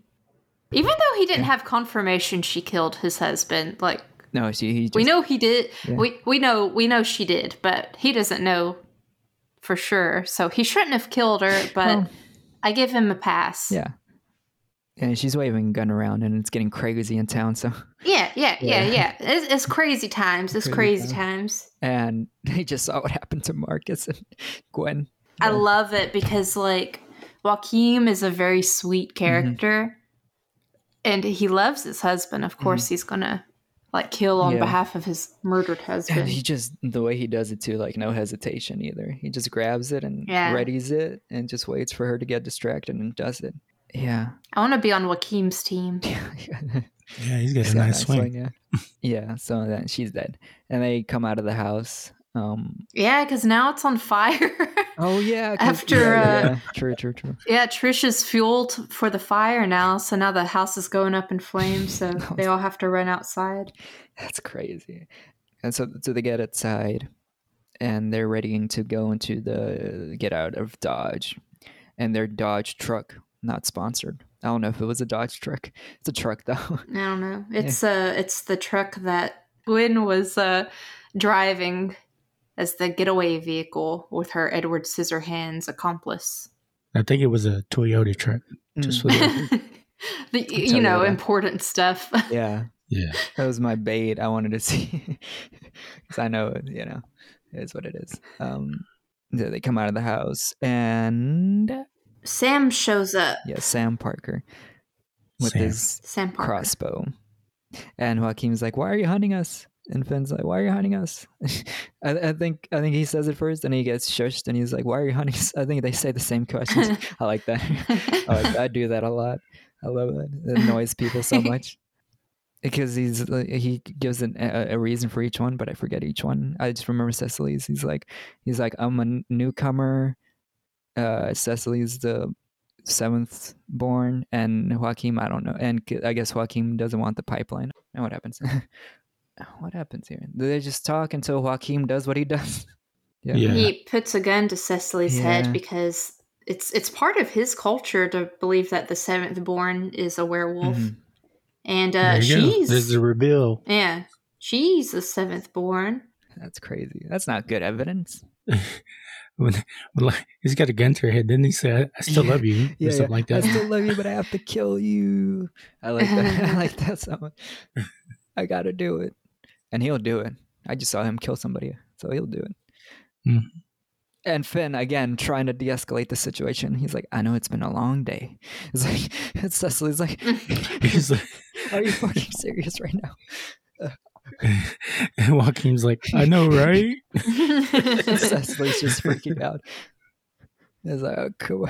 Even though he didn't have confirmation she killed his husband, like No, she. He just, we know he did. Yeah. We we know we know she did, but he doesn't know for sure. So he shouldn't have killed her. But Well, I give him a pass. yeah. And she's waving a gun around, and it's getting crazy in town. So, yeah, yeah, yeah, Yeah. yeah. It's, it's crazy times. It's Crazy crazy times. and [laughs] they just saw what happened to Marcus and [laughs] Gwen. I love it because like Joaquim is a very sweet Mm-hmm. Character, and he loves his husband. Of course, he's gonna like kill on Mm-hmm. Yeah. behalf of his murdered And husband. he just the way he does it too, like no hesitation either. He just grabs it and Yeah. readies it and just waits for her to get distracted and does it. Yeah. I want to be on Joaquim's team. [laughs] yeah, he's got He's a got a nice swing. yeah. [laughs] yeah, so then she's dead. And they come out of the house. Um Yeah, because now it's on fire. [laughs] Oh yeah, After, yeah, yeah, uh, yeah. true, true, true. yeah, Trish is fueled for the fire now, so now the house is going up in flames. So [laughs] they all have to run outside. That's crazy. And so so they get outside and they're readying to go into the get out of Dodge. And their Dodge truck, not sponsored. I don't know if it was a Dodge truck. It's a truck though. I don't know. [laughs] It's uh it's the truck that Gwen was uh driving as the getaway vehicle with her Edward Scissorhands accomplice. I think it was a Toyota truck. Just for the, [laughs] [laughs] the, you you know, that. important stuff. [laughs] yeah. yeah. That was my bait. I wanted to see because I know you know it is what it is. Um, so they come out of the house and Sam shows up. yeah, Sam Parker with Sam. his Sam Parker. crossbow. And Joaquim's like, "Why are you hunting us?" And Finn's like, "Why are you hunting us?" [laughs] I, I think I think he says it first, and he gets shushed, and he's like, "Why are you hunting us?" I think they say the same questions. [laughs] I like that. [laughs] I like. I do that a lot. I love it. It annoys people so much because he's he gives an, a, a reason for each one, but I forget each one. I just remember Cecily's. He's like he's like I'm a newcomer. Uh, Cecily's the seventh born, and Joaquim I don't know, and I guess Joaquim doesn't want the pipeline. And what happens? [laughs] what happens here? Do they just talk until Joaquim does what he does? [laughs] Yeah. He puts a gun to Cecily's Yeah. head because it's it's part of his culture to believe that the seventh born is a werewolf, Mhm. and uh, you go. she's There's the reveal. yeah, she's the seventh born. That's crazy. That's not good evidence. [laughs] When, when he's got a gun to her head, didn't he say, "I, I still love you" or Yeah, like that. I still love you, but I have to kill you. I like that. I like that so much. I gotta do it, and he'll do it. I just saw him kill somebody, so he'll do it. Mhm. And Finn again trying to de-escalate the situation. He's like, "I know it's been a long day." [laughs] It's like [laughs] it's Cecily's like, [laughs] He's like, "Are you fucking serious right now?" and Joaquim's like, "I know, right?" Cecily's just freaking out. It's like, oh, cool.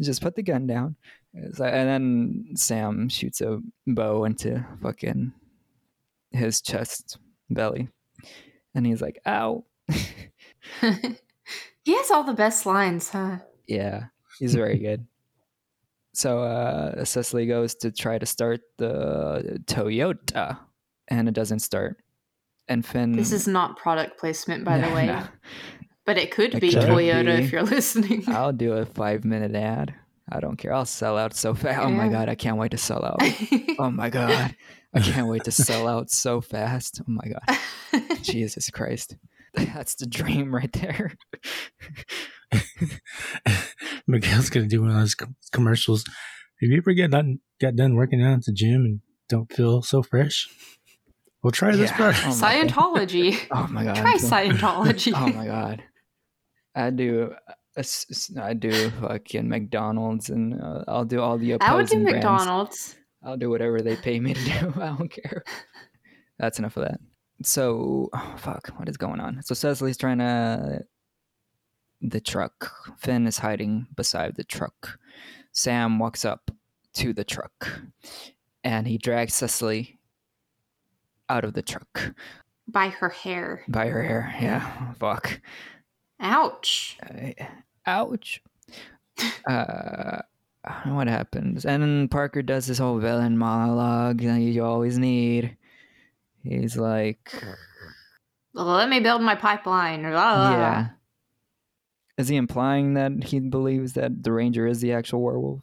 Just put the gun down. Like, and then Sam shoots a bow into fucking his chest, belly. And he's like, ow. [laughs] he has all the best lines, huh? Yeah, he's very good. So uh, Cecily goes to try to start the Toyota, and it doesn't start. And Finn. This is not product placement, by the [laughs] way, no. but it could It be could Toyota be. if you're [laughs] listening. I'll do a five minute ad. I don't care. I'll sell out so fast. Oh my god, I can't wait to sell out. Oh my [laughs] god. I can't wait to sell out so fast. Oh my god. Jesus Christ. That's the dream right there. [laughs] Miguel's gonna do one of those commercials. Have you ever get done got done working out at the gym and don't feel so fresh? We'll try this Yeah. product. Oh my God. Scientology. Oh my god. Try [laughs] Scientology. Oh my god. I do a s- s- I do fucking McDonald's and uh, I'll do all the opposing I would do brands. McDonald's. I'll do whatever they pay me to do. [laughs] I don't care. That's enough of that. So, oh, fuck, what is going on? So Cecily's trying to the truck. Finn is hiding beside the truck. Sam walks up to the truck, and he drags Cecily out of the truck By her hair. by her hair. Yeah, fuck. Ouch. Uh, ouch. Uh, what happens? And then Parker does this whole villain monologue that you always need. He's like, Well, let me build my pipeline. Yeah. Is he implying that he believes that the ranger is the actual werewolf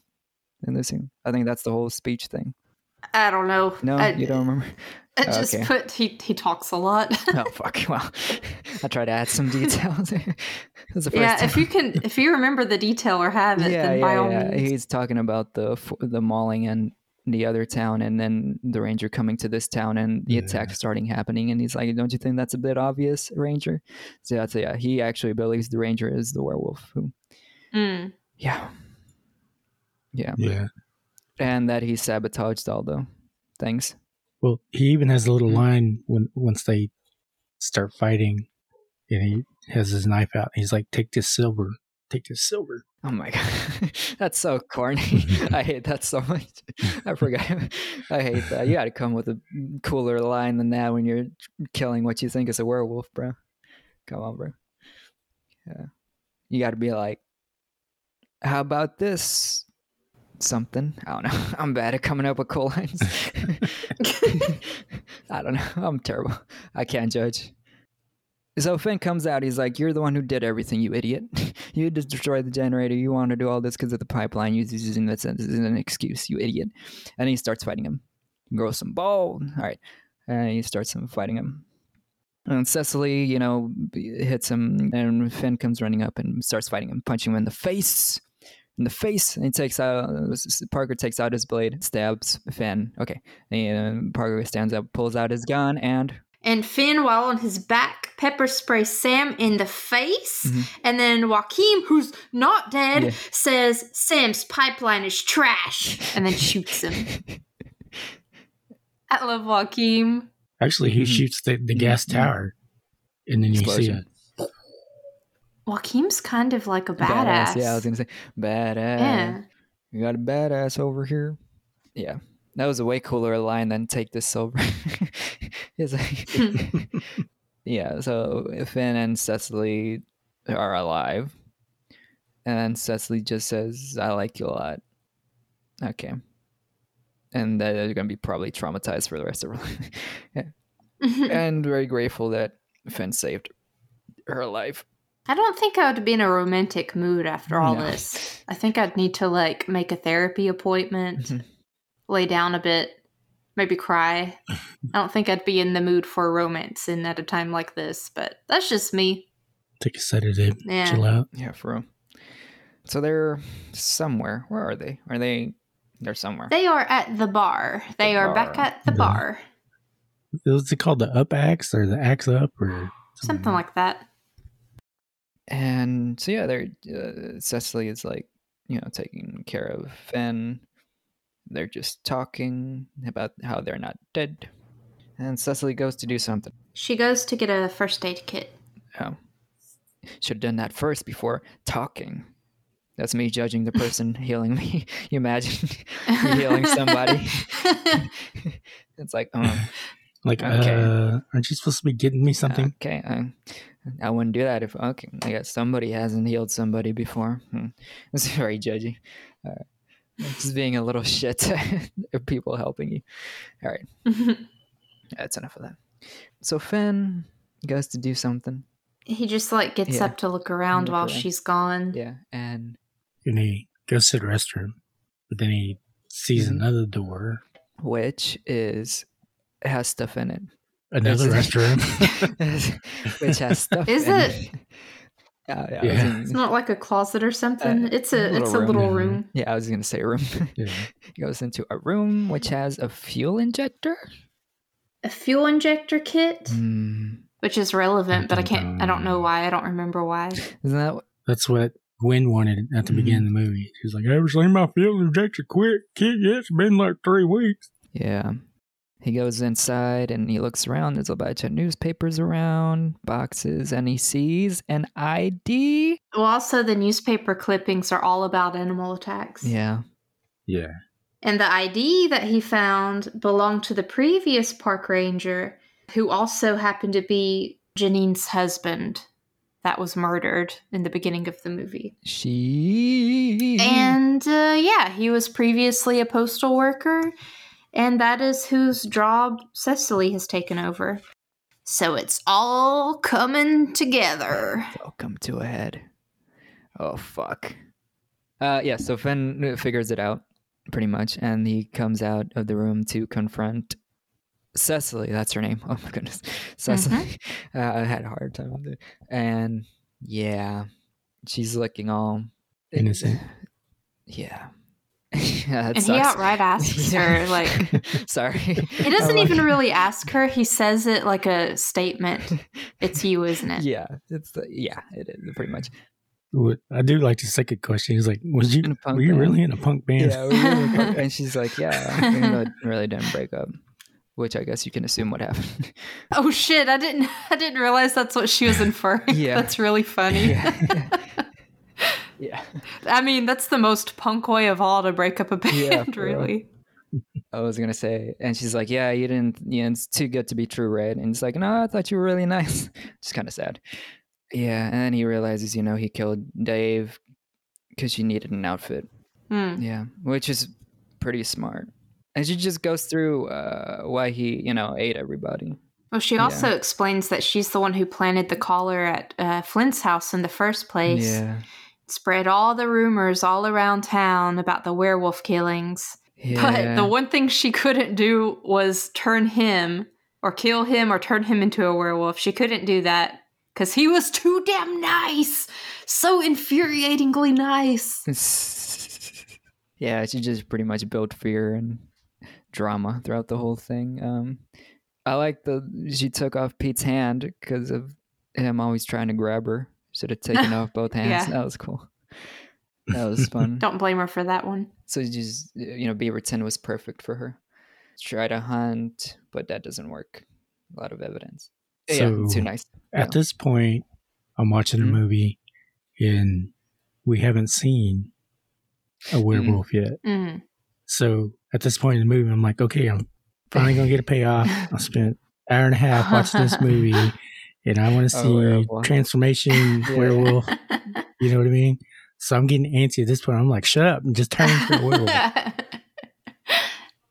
in this scene? I think that's the whole speech thing. I don't know. No, I, you don't remember? [laughs] I [laughs] just Okay. put he he talks a lot. Oh [laughs] fuck! [laughs] Well, I try to add some details. The first yeah, time. if you can, if you remember the detail or have it, yeah, then yeah, by all yeah. means. He's talking about the the mauling and the other town, and then the ranger coming to this town, and the Yeah. attack starting happening. And he's like, "Don't you think that's a bit obvious, Ranger?" So that's yeah. He actually believes the ranger is the werewolf. Who, Mm. yeah, yeah, Yeah. and that he sabotaged all the things. Well, he even has a little Mhm. line when once they start fighting, and he has his knife out. He's like, "Take this silver. Take this silver." Oh my god, [laughs] that's so corny. [laughs] I hate that so much. I forgot. [laughs] I hate that. You got to come with a cooler line than that when you're killing what you think is a werewolf, bro. Come on, bro. Yeah, you got to be like, how about this? Something. I don't know. [laughs] I'm bad at coming up with cool lines. [laughs] I don't know. I'm terrible. I can't judge. So Finn comes out. He's like, "You're the one who did everything, you idiot. [laughs] you just destroyed the generator. You want to do all this because of the pipeline. You're using this as an excuse, you idiot." And he starts fighting him. Grow some ball. All right, and he starts him fighting him. And Cecily, you know, hits him, and Finn comes running up and starts fighting him, punching him in the face, in the face. And he takes out Parker takes out his blade, stabs Finn. Okay, and uh, Parker stands up, pulls out his gun, and And Finn, while on his back, pepper sprays Sam in the face. Mhm. And then Joaquim, who's not dead, Yeah. says, Sam's pipeline is trash. And then shoots him. [laughs] I love Joaquim. Actually, he Mhm. shoots the, the gas Mhm. tower, and then you see Explosion. it. Joaquim's kind of like a badass. Yeah, I was gonna say badass. Yeah. You got a badass over here. Yeah. That was a way cooler line than take this silver. [laughs] It's like- [laughs] yeah, so Finn and Cecily are alive. And then Cecily just says, I like you a lot. Okay. And they're going to be probably traumatized for the rest of her [laughs] life. and very grateful that Finn saved her life. I don't think I would be in a romantic mood after all No. this. I think I'd need to like make a therapy appointment, Mhm. lay down a bit, maybe cry. I don't think I'd be in the mood for romance in at a time like this, but that's just me. Take a sedative, Yeah. chill out. Yeah, for real. So they're somewhere. Where are they? Are they? They're somewhere. They are at the bar. They The are back at the The- bar. What's it called? The up axe or the axe up or Something like that. And so yeah, they're uh, Cecily is like you know taking care of Finn. They're just talking about how they're not dead. And Cecily goes to do something. She goes to get a first aid kit. Oh, should have done that first before talking. That's me judging the person [laughs] healing me. [laughs] You imagine [laughs] you healing somebody? it's like, oh, like, Okay. uh, aren't you supposed to be getting me something? Okay, I, I wouldn't do that if okay. I guess somebody hasn't healed somebody before. Hmm. [laughs] It's very judgy. All right. Just being a little [laughs] shit of people helping you. All right, [laughs] that's enough of that. So Finn goes to do something. he just like gets Yeah. up to look around Look while around. she's gone. Yeah, and And he goes to the restroom, but then he sees Mhm. another door, which is has stuff in it. Another restroom. [laughs] which has stuff. Is in it? Yeah, yeah. Yeah. gonna- It's not like a closet or something. Uh, it's a little it's a room. little Yeah. room. yeah, I was gonna say room. [laughs] yeah. he goes into a room which has a fuel injector. A fuel injector kit, Hmm. which is relevant, but I can't. I don't know why. I don't remember why. Isn't that That's what Gwen wanted at the Mhm. beginning of the movie. She's like, "I "Ever seen my fuel injector quick? Kid, yeah, it's been like three weeks." Yeah. He goes inside and he looks around. There's a bunch of newspapers around, boxes, and he sees an ID. Well, also the newspaper clippings are all about animal attacks. Yeah. Yeah, And the ID that he found belonged to the previous park ranger, who also happened to be Janine's husband that was murdered in the beginning of the movie. She. And uh, yeah, he was previously a postal worker, and that is whose job Cecily has taken over. So it's all coming together. Welcome to a head. Oh, fuck. Uh, yeah, so Finn figures it out pretty much, and he comes out of the room to confront Cecily. That's her name. [laughs] Oh my goodness. Cecily. [laughs] Uh, I had a hard time with it. And yeah, she's looking all Innocent. [sighs] Yeah. Yeah that and he outright asks [laughs] her, like, [laughs] Sorry. he doesn't even really ask her. He says it like a statement. It's you, isn't it? Yeah, it's the, yeah, it is pretty much. I do like the second question. He's like, "Was you In a punk were you band. really in a punk band?" Yeah, we really [laughs] got- and she's like, yeah, we really- really didn't break up, which I guess you can assume what happened. Oh shit! I didn't. I didn't realize that's what she was inferring. Yeah. that's really funny. yeah. Yeah. [laughs] I mean, that's the most punk way of all to break up a [laughs] band. Yeah, real. really. I was gonna say, and she's like, "Yeah, you didn't. Yeah, it's too good to be true, right?" And it's like, "No, I thought you were really [laughs] nice." Just kind of sad. Yeah, and then he realizes, you know, he killed Dave because she needed an outfit. Hmm. Yeah, which is pretty smart. And she just goes through uh, why he, you know, ate everybody. Well, she also explains that she's the one who planted the collar at uh, Flint's house in the first place. Yeah, Spread all the rumors all around town about the werewolf killings. yeah. But the one thing she couldn't do was turn him or kill him or turn him into a werewolf. She couldn't do that because he was too damn nice. So infuriatingly nice. [laughs] yeah, she just pretty much built fear and drama throughout the whole thing. Um, I like the she took off Pete's hand because of him always trying to grab her. Should have taken [laughs] off both hands. Yeah. That was cool. [laughs] That was fun. Don't blame her for that one. so you just you know, Beaverton was perfect for her. try to hunt, but that doesn't work. A lot of evidence. So, yeah, too nice. At No. this point, I'm watching a Mhm. movie and we haven't seen a werewolf yet. Mm. So at this point in the movie, I'm like, okay, I'm finally going to get a payoff. [laughs] I spent hour and a half watching this movie and I want to see werewolf. transformation [laughs] Yeah. werewolf. [laughs] You know what I mean? So I'm getting antsy at this point. I'm like, shut up and just turn into a werewolf. [laughs]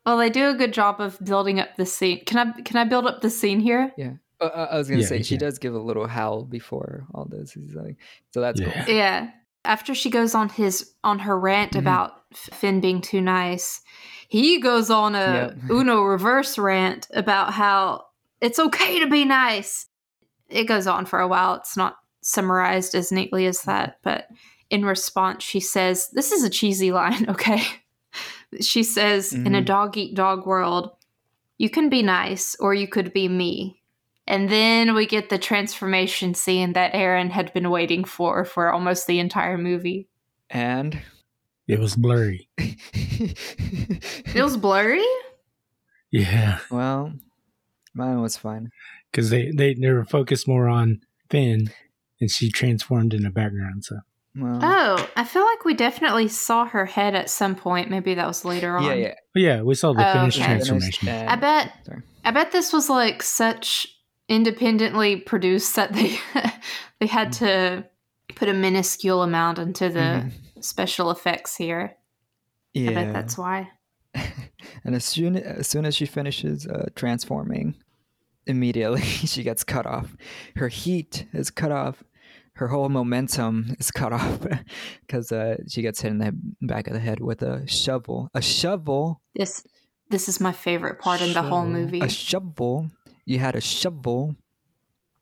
well, they do a good job of building up the scene. Can I can I build up the scene here? Yeah. Uh, uh, I was gonna Yeah, say she can. does give a little howl before all this. He's like, so that's Yeah. cool. Yeah. After she goes on his on her rant Mhm. about Finn being too nice, he goes on a Yep. Uno reverse rant about how it's okay to be nice. It goes on for a while. It's not summarized as neatly as that, but in response, she says, "This is a cheesy line, [laughs] okay?" she says, "In a Mhm. dog eat dog world, you can be nice or you could be me." And then we get the transformation scene that Aaron had been waiting for for almost the entire movie. And It was blurry. It was blurry. Yeah. well, mine was fine. Because they, they, they were focused more on Finn and she transformed in the background. So Well, Oh, I feel like we definitely saw her head at some point. Maybe that was later on. yeah, yeah. yeah, we saw the Oh, finished okay. transformation. Finished I bet Sorry. I bet this was like such independently produced that they [laughs] they had to put a minuscule amount into the Mhm. special effects here. Yeah. I bet that's why. [laughs] and as soon as soon as she finishes uh, transforming, immediately [laughs] she gets cut off. Her heat is cut off. Her whole momentum [laughs] is cut off [laughs] because uh, she gets hit in the back of the head with a shovel. A shovel. This this is my favorite part in the whole movie. A shovel. You had a shovel.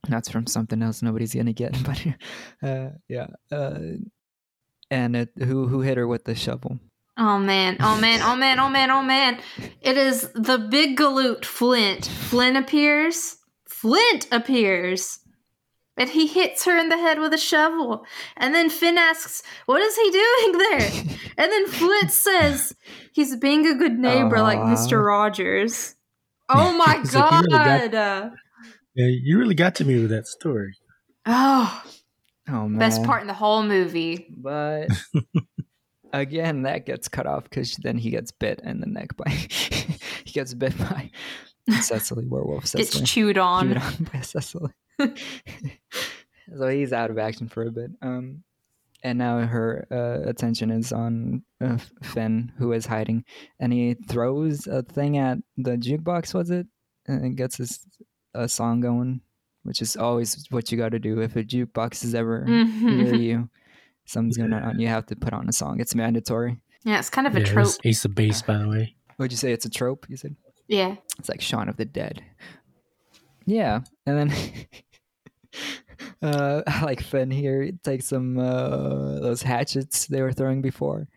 That's from something else nobody's gonna get, but uh, yeah. Uh, and it, who who hit her with the shovel? Oh man, oh man, oh man, oh man, oh man. It is the big galoot Flint. Flint appears. Flint appears. And he hits her in the head with a shovel. And then Finn asks, What is he doing there? [laughs] And then Flint says, He's being a good neighbor like Mr. Rogers. [laughs] Oh my It's like you really god. Yeah, you really got to me with that story. oh, Oh man. best part in the whole movie. But [laughs] again, that gets cut off because then he gets bit in the neck by [laughs] he gets bit by [laughs] Cecily werewolf Gets Cecily. chewed on. Chewed on by Cecily. [laughs] so he's out of action for a bit. Um, and now her uh, attention is on uh, Finn, who is hiding, and he throws a thing at the jukebox. Was it? And gets his a song going, which is always what you got to do if a jukebox is ever near Mhm. you. Something's going on. You have to put on a song. It's mandatory. Yeah, it's kind of a Yeah, it trope. was Ace of Base, by the way. Would you say it's a trope? You said Yeah. it's like Shaun of the Dead. Yeah, and then [laughs] uh, [laughs] like Finn here. Takes some uh, those hatchets they were throwing before,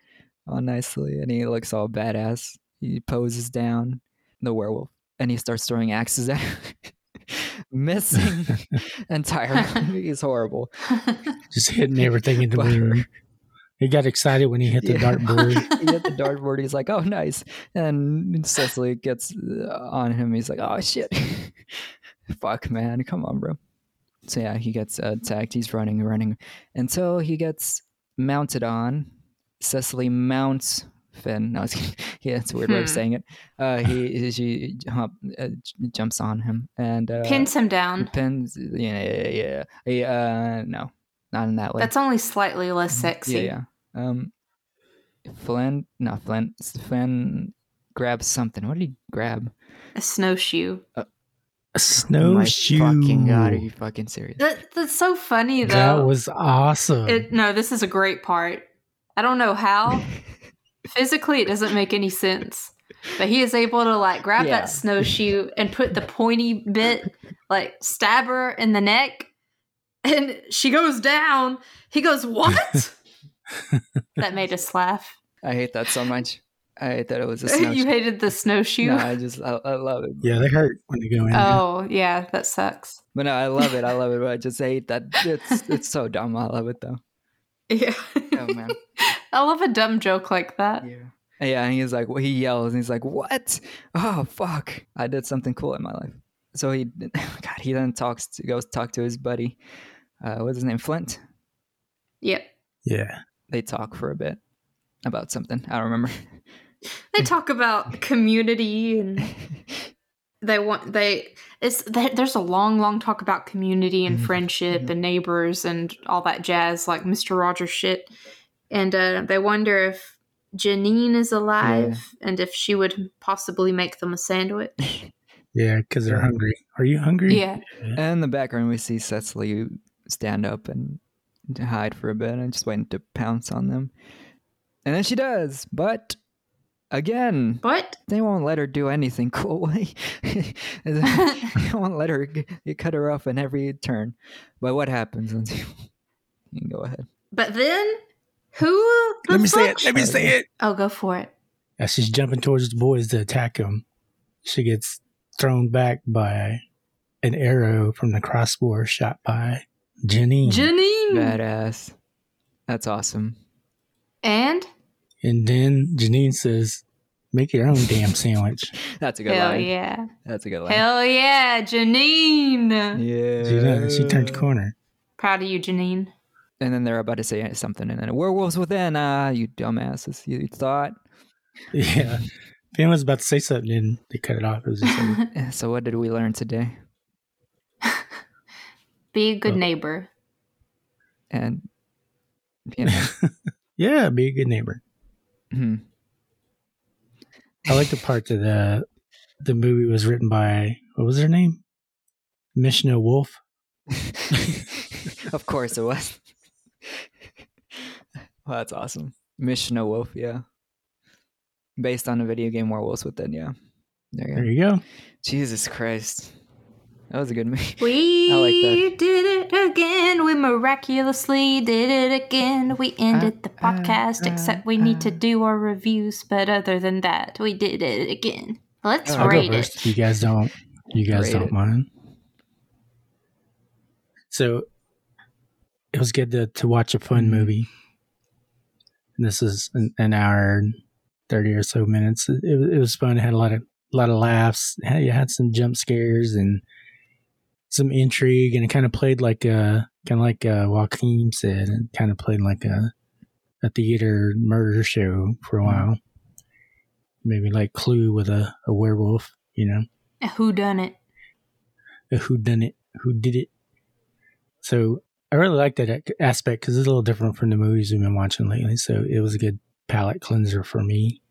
all nicely, and he looks all badass. He poses down the werewolf, and he starts throwing axes at her. [laughs] Missing [laughs] [laughs] entirely. He's horrible. Just hitting everything in the Butter. room. He got excited when he hit the Yeah. dartboard. [laughs] he hit the dartboard. He's like, "Oh, nice!" And Cecily gets uh, on him. He's like, "Oh shit, fuck, man, come on, bro." So yeah, he gets uh, attacked. He's running, running until he gets mounted on. Cecily mounts Finn. No, I was [laughs] kidding. yeah, it's a weird way of Hmm. saying it. Uh, he [laughs] she hump, uh, jumps on him and uh, Pins him down. pins. Yeah, yeah, yeah. yeah. Uh, no, not in that way. That's only slightly less sexy. Mm-hmm. Yeah, yeah. Um, Flynn, not Flynn. Flynn grabs something. What did he grab? A snowshoe. A Oh snowshoe. My fucking god, are you fucking serious? That, that's so funny though. That was awesome. it, no, this is a great part. I don't know how. [laughs] Physically, it doesn't make any sense. But he is able to like grab Yeah. that snowshoe and put the pointy bit, like stab her in the neck, and she goes down. He goes, "What?" [laughs] that made us laugh. I hate that so much. I hate that it was a [laughs] snowshoe you hated the snowshoe. no, I just I, I love it. yeah, they hurt when they go in. oh yeah, that sucks. But no, I love it. I love it. But I just hate that it's it's so dumb. I love it though. Yeah. [laughs] Oh man. [laughs] I love a dumb joke like that. Yeah. Yeah, and he's like, well, he yells and he's like, "What? Oh fuck! I did something cool in my life." So he, [laughs] God, he then talks to goes talk to his buddy. Uh, what's his name? Flint. Yep. Yeah. They talk for a bit about something. I don't remember. They talk about community and they want they it's they, there's a long long talk about community and Mhm. friendship and neighbors and all that jazz like Mr. Rogers shit. And uh, they wonder if Janine is alive and if she would possibly make them a sandwich. [laughs] Yeah, because they're hungry. Are you hungry? Yeah. And in the background, we see Cecily stand up and hide for a bit and just waiting to pounce on them. And then she does, but again, What? they won't let her do anything [laughs] cool. [laughs] they [laughs] won't let her you cut her off in every turn. But what happens? Lyndsey? you can go ahead. But then who the Let me say it. Let me say it. Oh, go for it. As she's jumping towards the boys to attack them, she gets thrown back by an arrow from the crossbow shot by Janine. Janine. Badass. That's awesome. and and then Janine says, Make your own damn sandwich. [laughs] That's a good hell line. yeah. That's a good line. Hell yeah, Janine. yeah. She, does. she turned the corner. Proud of you, Janine. And then they're about to say something, and then werewolves within. Ah, you dumbasses! You thought. [laughs] Yeah. Ben was about to say something and they cut it off. It was just like, [laughs] So what did we learn today? Be a good Oh. neighbor. And you know, yeah, be a good neighbor. Hmm. I like the part that the the movie was written by what was her name? Mishna Wolff. [laughs] of course it was. [laughs] well, that's awesome. Mission Wolf, yeah. Based on a video game Werewolves Within, yeah. There you There you go. Jesus Christ. That was a good movie. We [laughs] like did it again. We miraculously did it again. We ended the Uh, uh, podcast, uh, except we need to uh. do our reviews. But other than that, we did it again. Let's I'll rate it. You guys don't. You guys Rate don't it. mind. So it was good to, to watch a fun Mhm. movie. And this is an, an hour and thirty or so minutes. It, it, was- fun. It had a lot of lot of laughs. It you had some jump scares and some intrigue, and it kind of played like a kind of like uh, Joaquim said, and kind of played like a a theater murder show for a while. Maybe like Clue with a, a werewolf, you know Who done it? a who done it, who did it. So I really like that aspect because it's a little different from the movies we've been watching lately. So it was a good palate cleanser for me.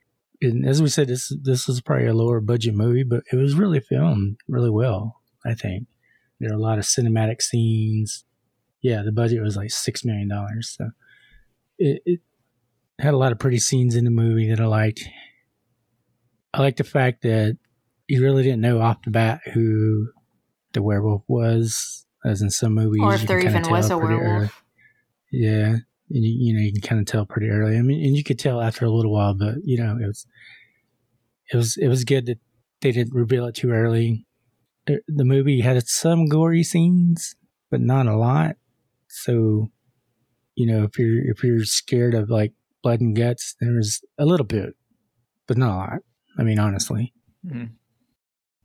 And as we said, this this was probably a lower budget movie, but it was really filmed really well. I think there are a lot of cinematic scenes. Yeah, the budget was like six million dollars, so it, it had a lot of pretty scenes in the movie that I liked. I like the fact that you really didn't know off the bat who the werewolf was, as in some movies. Or if there even was a pretty early. werewolf. Yeah, and you, you know you can kind of tell pretty early. I mean, and you could tell after a little while, but you know it was it was it was good that they didn't reveal it too early. Uh, The movie had some gory scenes, but not a lot. So, you know, if you're if you're scared of like blood and guts, there was a little bit, but not a lot. I mean, honestly. Mhm.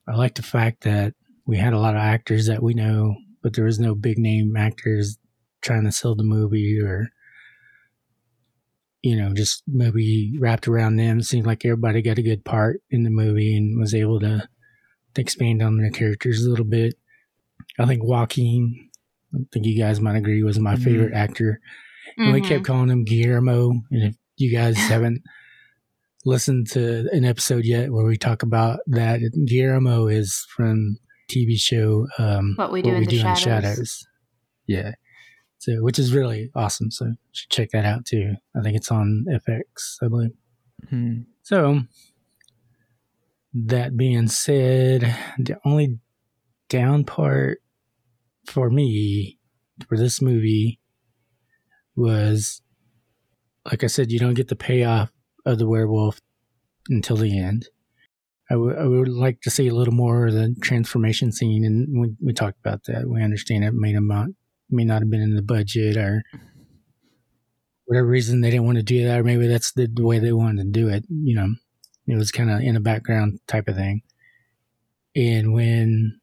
I like the fact that we had a lot of actors that we know, but there was no big name actors trying to sell the movie or, you know, just movie wrapped around them. Seemed like everybody got a good part in the movie and was able to, to expand on their characters a little bit. I think Joaquim, I think you guys might agree, was my Mhm. favorite actor. And we Mhm. kept calling him Guillermo. And if you guys [laughs] haven't listened to an episode yet where we talk about that, Guillermo is from TV show um, What We Do in the Shadows. Yeah. So, which is really awesome. So, you should check that out too. I think it's on FX, I believe. Hmm. So, that being said, the only down part for me for this movie was, like I said, you don't get the payoff of the werewolf until the end. I would- I would like to see a little more of the transformation scene, and we, we talked about that. We understand it may not may not have been in the budget, or whatever reason they didn't want to do that, or maybe that's the, the way they wanted to do it. You know, it was kind of in the background type of thing. And when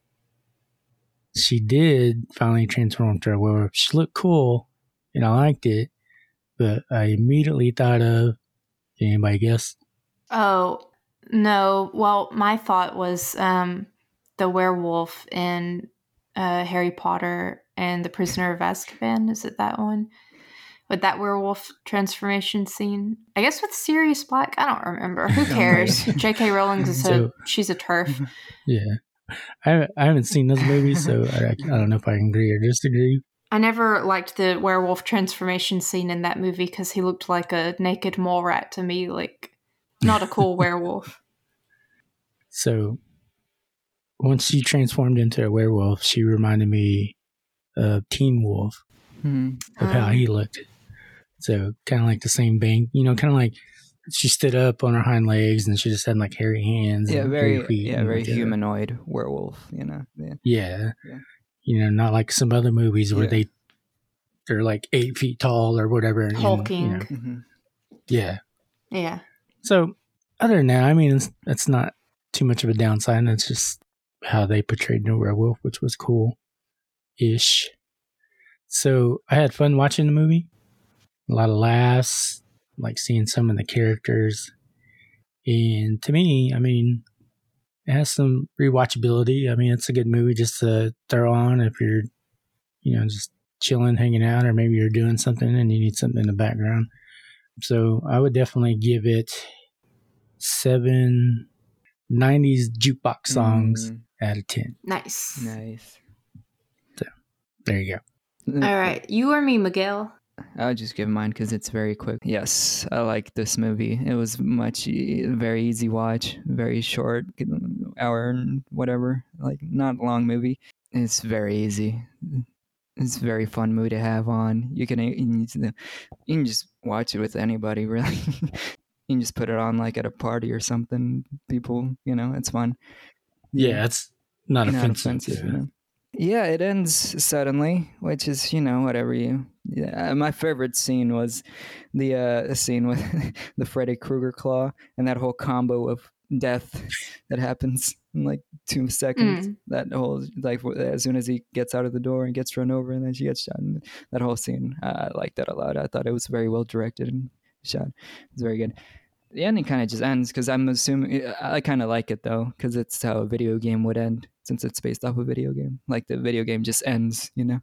she did finally transform to a werewolf, she looked cool, and I liked it. But I immediately thought of anybody guess? Oh no! Well, my thought was um, the werewolf in uh, Harry Potter and the Prisoner of Azkaban. Is it that one? With that werewolf transformation scene, I guess with Sirius Black. I don't remember. Who [laughs] cares? J.K. Rowling is [laughs] So- a she's a TERF. [laughs] Yeah, I I haven't seen those movies, so I, I don't know if I agree or disagree. I never liked the werewolf transformation scene in that movie because he looked like a naked mole rat to me. Like, not a cool werewolf. So once she transformed into a werewolf, she reminded me of Teen Wolf Hmm. of how Um, he looked. So kind of like the same thing, you know, kind of like she stood up on her hind legs and she just had like hairy hands. Yeah, and very hairy feet yeah, and, very like, uh, humanoid werewolf. You know. Yeah. Yeah. Yeah. You know, not like some other movies where Yeah. they they're like eight feet tall or whatever. and, you Hulking. know, hmm yeah. Yeah. So other than that, I mean, it's, that's not too much of a downside. It's just how they portrayed the werewolf, which was cool ish. So I had fun watching the movie. A lot of laughs, like seeing some of the characters. And to me, I mean, it has some rewatchability. I mean, it's a good movie just to throw on if you're, you know, just chilling, hanging out, or maybe you're doing something and you need something in the background. So I would definitely give it seven 90s jukebox songs Mm, out of 10. Nice. nice. So There you go. All right. You or me, Miguel? I'll just give mine because it's very quick. Yes, I like this movie. It was much e- very easy watch, very short, hour and whatever. Like not long movie. It's very easy. It's a very fun movie to have on. You can you can just watch it with anybody [laughs] really. you can just put it on like at a party or something. People, you know, it's fun. Yeah, it's not, Not offensive. offensive, you know. Yeah, it ends suddenly, which is you know whatever you. Yeah, my favorite scene was the uh, scene with [laughs] the Freddy Krueger claw and that whole combo of death that happens in like two seconds. Mm. That whole like as soon as he gets out of the door and gets run over and then she gets shot. And that whole scene, uh, I liked that a lot. I thought it was very well directed and shot. It's very good. The ending kind of just ends because I'm assuming I kind of like it though because it's how a video game would end since it's based off a video game. Like the video game just ends, you know,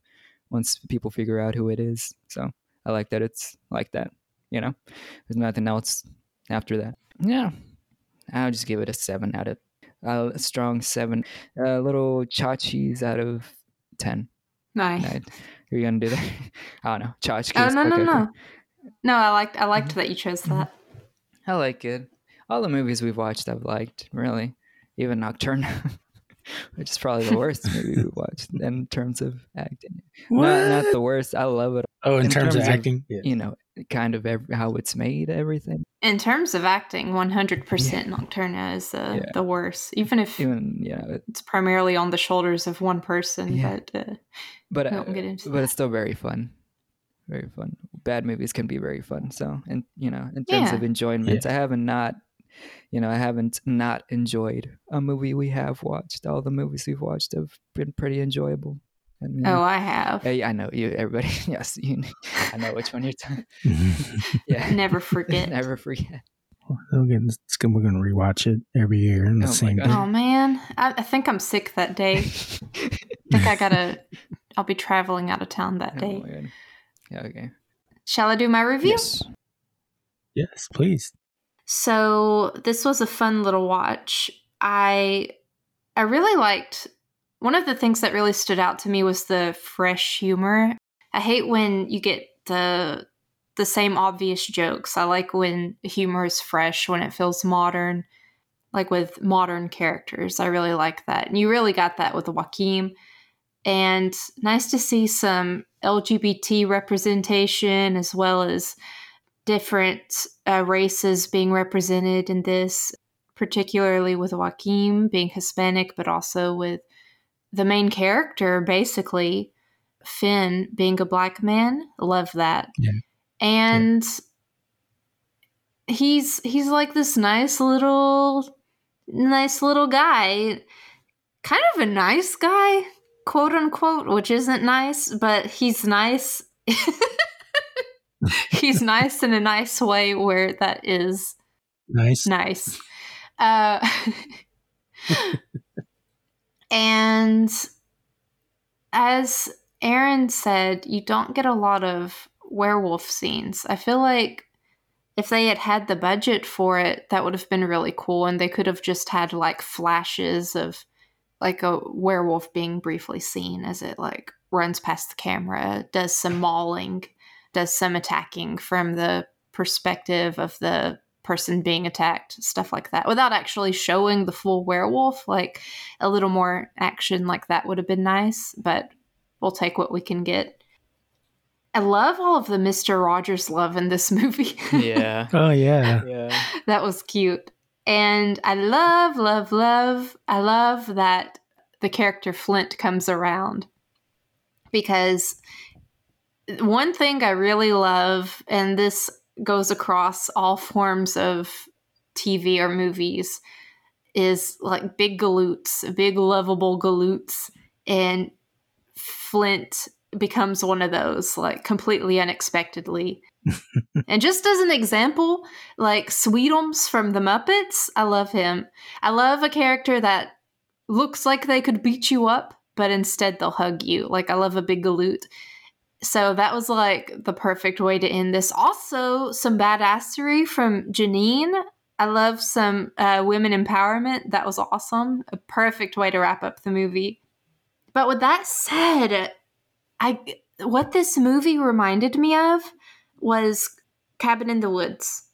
once people figure out who it is. So I like that it's like that. You know, there's nothing else after that. Yeah, I'll just give it a seven out of uh, a strong seven. A little tchotchkes out of ten. Nice. Right. You're gonna do that? [laughs] I don't know. Tchotchkes. Oh no no Okay, okay. no. No, I liked I liked that you chose that. I like it. All the movies we've watched, I've liked. Really, even Nocturne, [laughs] which is probably the worst movie we've watched in terms of acting. Not, not the worst. I love it. Oh, in, in terms, of terms of- acting? yeah. You know, kind of ev how it's made. Everything. In terms of acting, one hundred percent Nocturne is the Yeah. the worst. Even if Even you know, it- it's primarily on the shoulders of one person, Yeah. but uh, but we uh, won't get into but that. it's still very fun. Very fun. Bad movies can be very fun. So, and you know, in terms Yeah. of enjoyment, I haven't not, you know, I haven't not enjoyed a movie we have watched. All the movies we've watched have been pretty enjoyable. I mean, Oh, I have. Hey, I know you. Everybody, [laughs] yes, you. I know which one you're talking. [laughs] Yeah, Never forget. [laughs] never forget. We're gonna- we're going to rewatch it every year in the Oh same day. Oh man, I, I think I'm sick that day. I think I gotta. I'll be traveling out of town that Oh day. my God. Yeah. Okay. Shall I do my review? Yes. Yes, please. So this was a fun little watch. I I really liked one of the things that really stood out to me was the fresh humor. I hate when you get the the same obvious jokes. I like when humor is fresh, when it feels modern, like with modern characters. I really like that. And you really got that with Joaquim. And nice to see some LGBT representation as well as different uh, races being represented in this, particularly with Joaquim being Hispanic, but also with the main character, basically, Finn being a black man. Love that. Yeah. and he's he's like this nice little nice little guy kind of a nice guy quote unquote which isn't nice but he's nice [laughs] [laughs] he's nice in a nice way where that is Nice. nice uh [laughs] and as Aaron said, you don't get a lot of werewolf scenes. I feel like if they had had the budget for it, that would have been really cool. And they could have just had like flashes of like a werewolf being briefly seen as it like runs past the camera, does some mauling, does some attacking from the perspective of the person being attacked, stuff like that, without actually showing the full werewolf. Like a little more action like that would have been nice, but we'll take what we can get. I love all of the Mr. Rogers love in this [laughs] movie. Yeah. Oh yeah. yeah. that was cute. And I love, love, love, I love that the character Flint comes around because one thing I really love, and this goes across all forms of TV or movies, is like big galoots, big lovable galoots. And Flint becomes one of those, like completely unexpectedly. [laughs] and just as an example, like Sweetums from the Muppets, I love him. I love a character that looks like they could beat you up, but instead they'll hug you. Like I love a big galoot. So that was like the perfect way to end this. Also, some badassery from Janine. I love some uh, women empowerment. That was awesome. A perfect way to wrap up the movie. But with that said, I what this movie reminded me of was Cabin in the Woods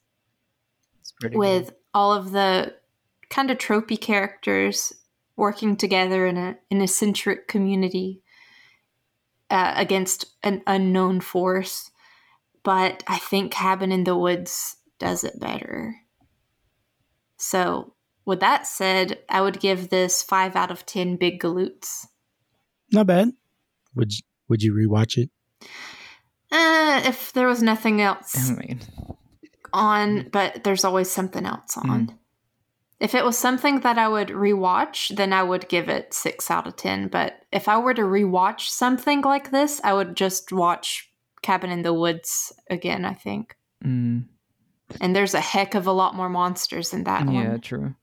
with all of the kind of tropey characters working together in a in a centric community uh, against an unknown force. But I think Cabin in the Woods does it better. So, with that said, I would give this five out of ten big galoots. Not bad. Would you, Would you rewatch it? Uh, if there was nothing else. I mean, on, but there's always something else on. If it was something that I would rewatch, then I would give it six out of ten. But if I were to rewatch something like this, I would just watch Cabin in the Woods again, I think. mm, And there's a heck of a lot more monsters in that yeah, one. Yeah, true.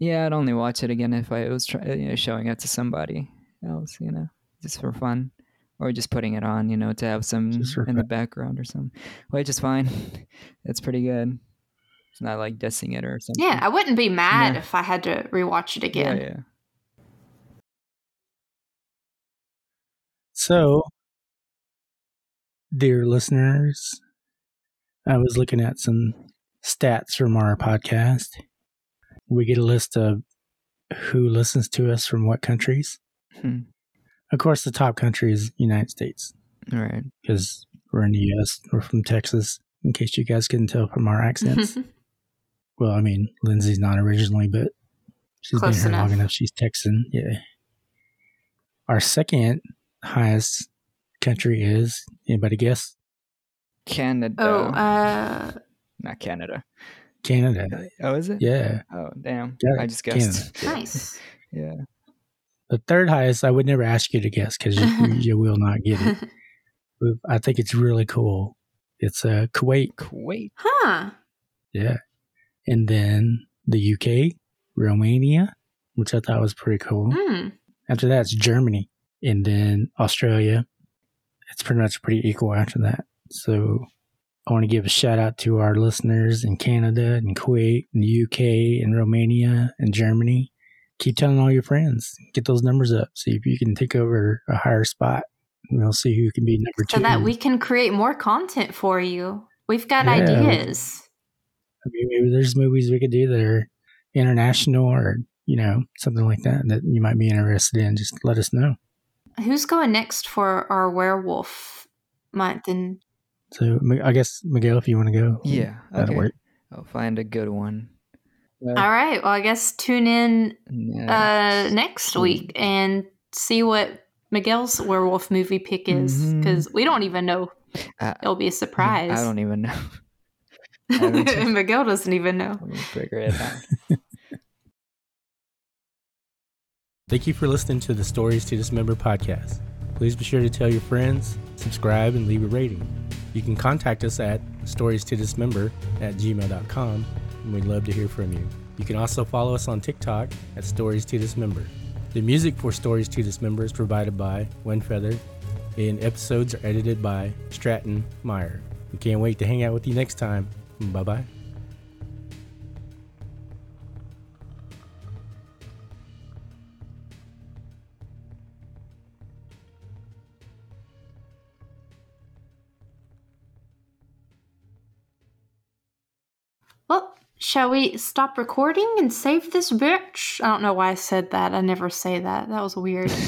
Yeah, I'd only watch it again if I was try- you know, showing it to somebody else, you know, just for fun, or just putting it on, you know, to have some Just for in the background or something. Which is fine. [laughs] it's pretty good. It's not like dissing it or something. Yeah, I wouldn't be mad Yeah. if I had to rewatch it yeah, again. yeah. So, dear listeners, I was looking at some stats from our podcast. We get a list of who listens to us from what countries. Hmm. Of course, the top country is United States All right. because we're in the U.S. We're from Texas. In case you guys couldn't tell from our accents. [laughs] well, I mean, Lyndsey's not originally, but she's Close been here long enough. enough. She's Texan. Yeah. Our second highest country is anybody guess? Canada. oh, uh, not Canada. Canada. Oh, is it? Yeah. Oh, damn. Yeah, I just guessed. nice. Yeah. The third highest, I would never ask you to guess because [laughs] you, you will not get it. [laughs] But I think it's really cool. It's uh, Kuwait. Kuwait. huh. Yeah. And then the UK, Romania, which I thought was pretty cool. Hmm. After that, it's Germany. And then Australia. It's pretty much pretty equal after that. So I want to give a shout out to our listeners in Canada and Kuwait and the UK and Romania and Germany. Keep telling all your friends. Get those numbers up. See if you can take over a higher spot. We'll see who can be number two. So that we can create more content for you. We've got Yeah. ideas. I mean, maybe there's movies we could do that are international or, you know, something like that that you might be interested in. Just let us know. Who's going next for our werewolf month? And So I guess, Miguel, if you want to go. Yeah. That'll Okay. work. I'll find a good one. all right, well, I guess tune in Yeah. uh, next week and see what Miguel's werewolf movie pick is because we don't even know Uh, It'll be a [laughs] surprise. I don't even know. [laughs] haven't- [laughs] [laughs] Miguel doesn't even know. Let me figure it out. [laughs] Thank you for listening to the Stories to Dismember podcast. Please be sure to tell your friends, subscribe, and leave a rating. You can contact us at stories to dismember at gmail.com, and we'd love to hear from you. You can also follow us on TikTok at Stories to Dismember. The music for Stories to Dismember is provided by Windfeather, and episodes are edited by Stratton Meyer. We can't wait to hang out with you next time. Bye bye. Well, shall we stop recording and save this bitch? I don't know why I said that. I never say that. That was weird. [laughs]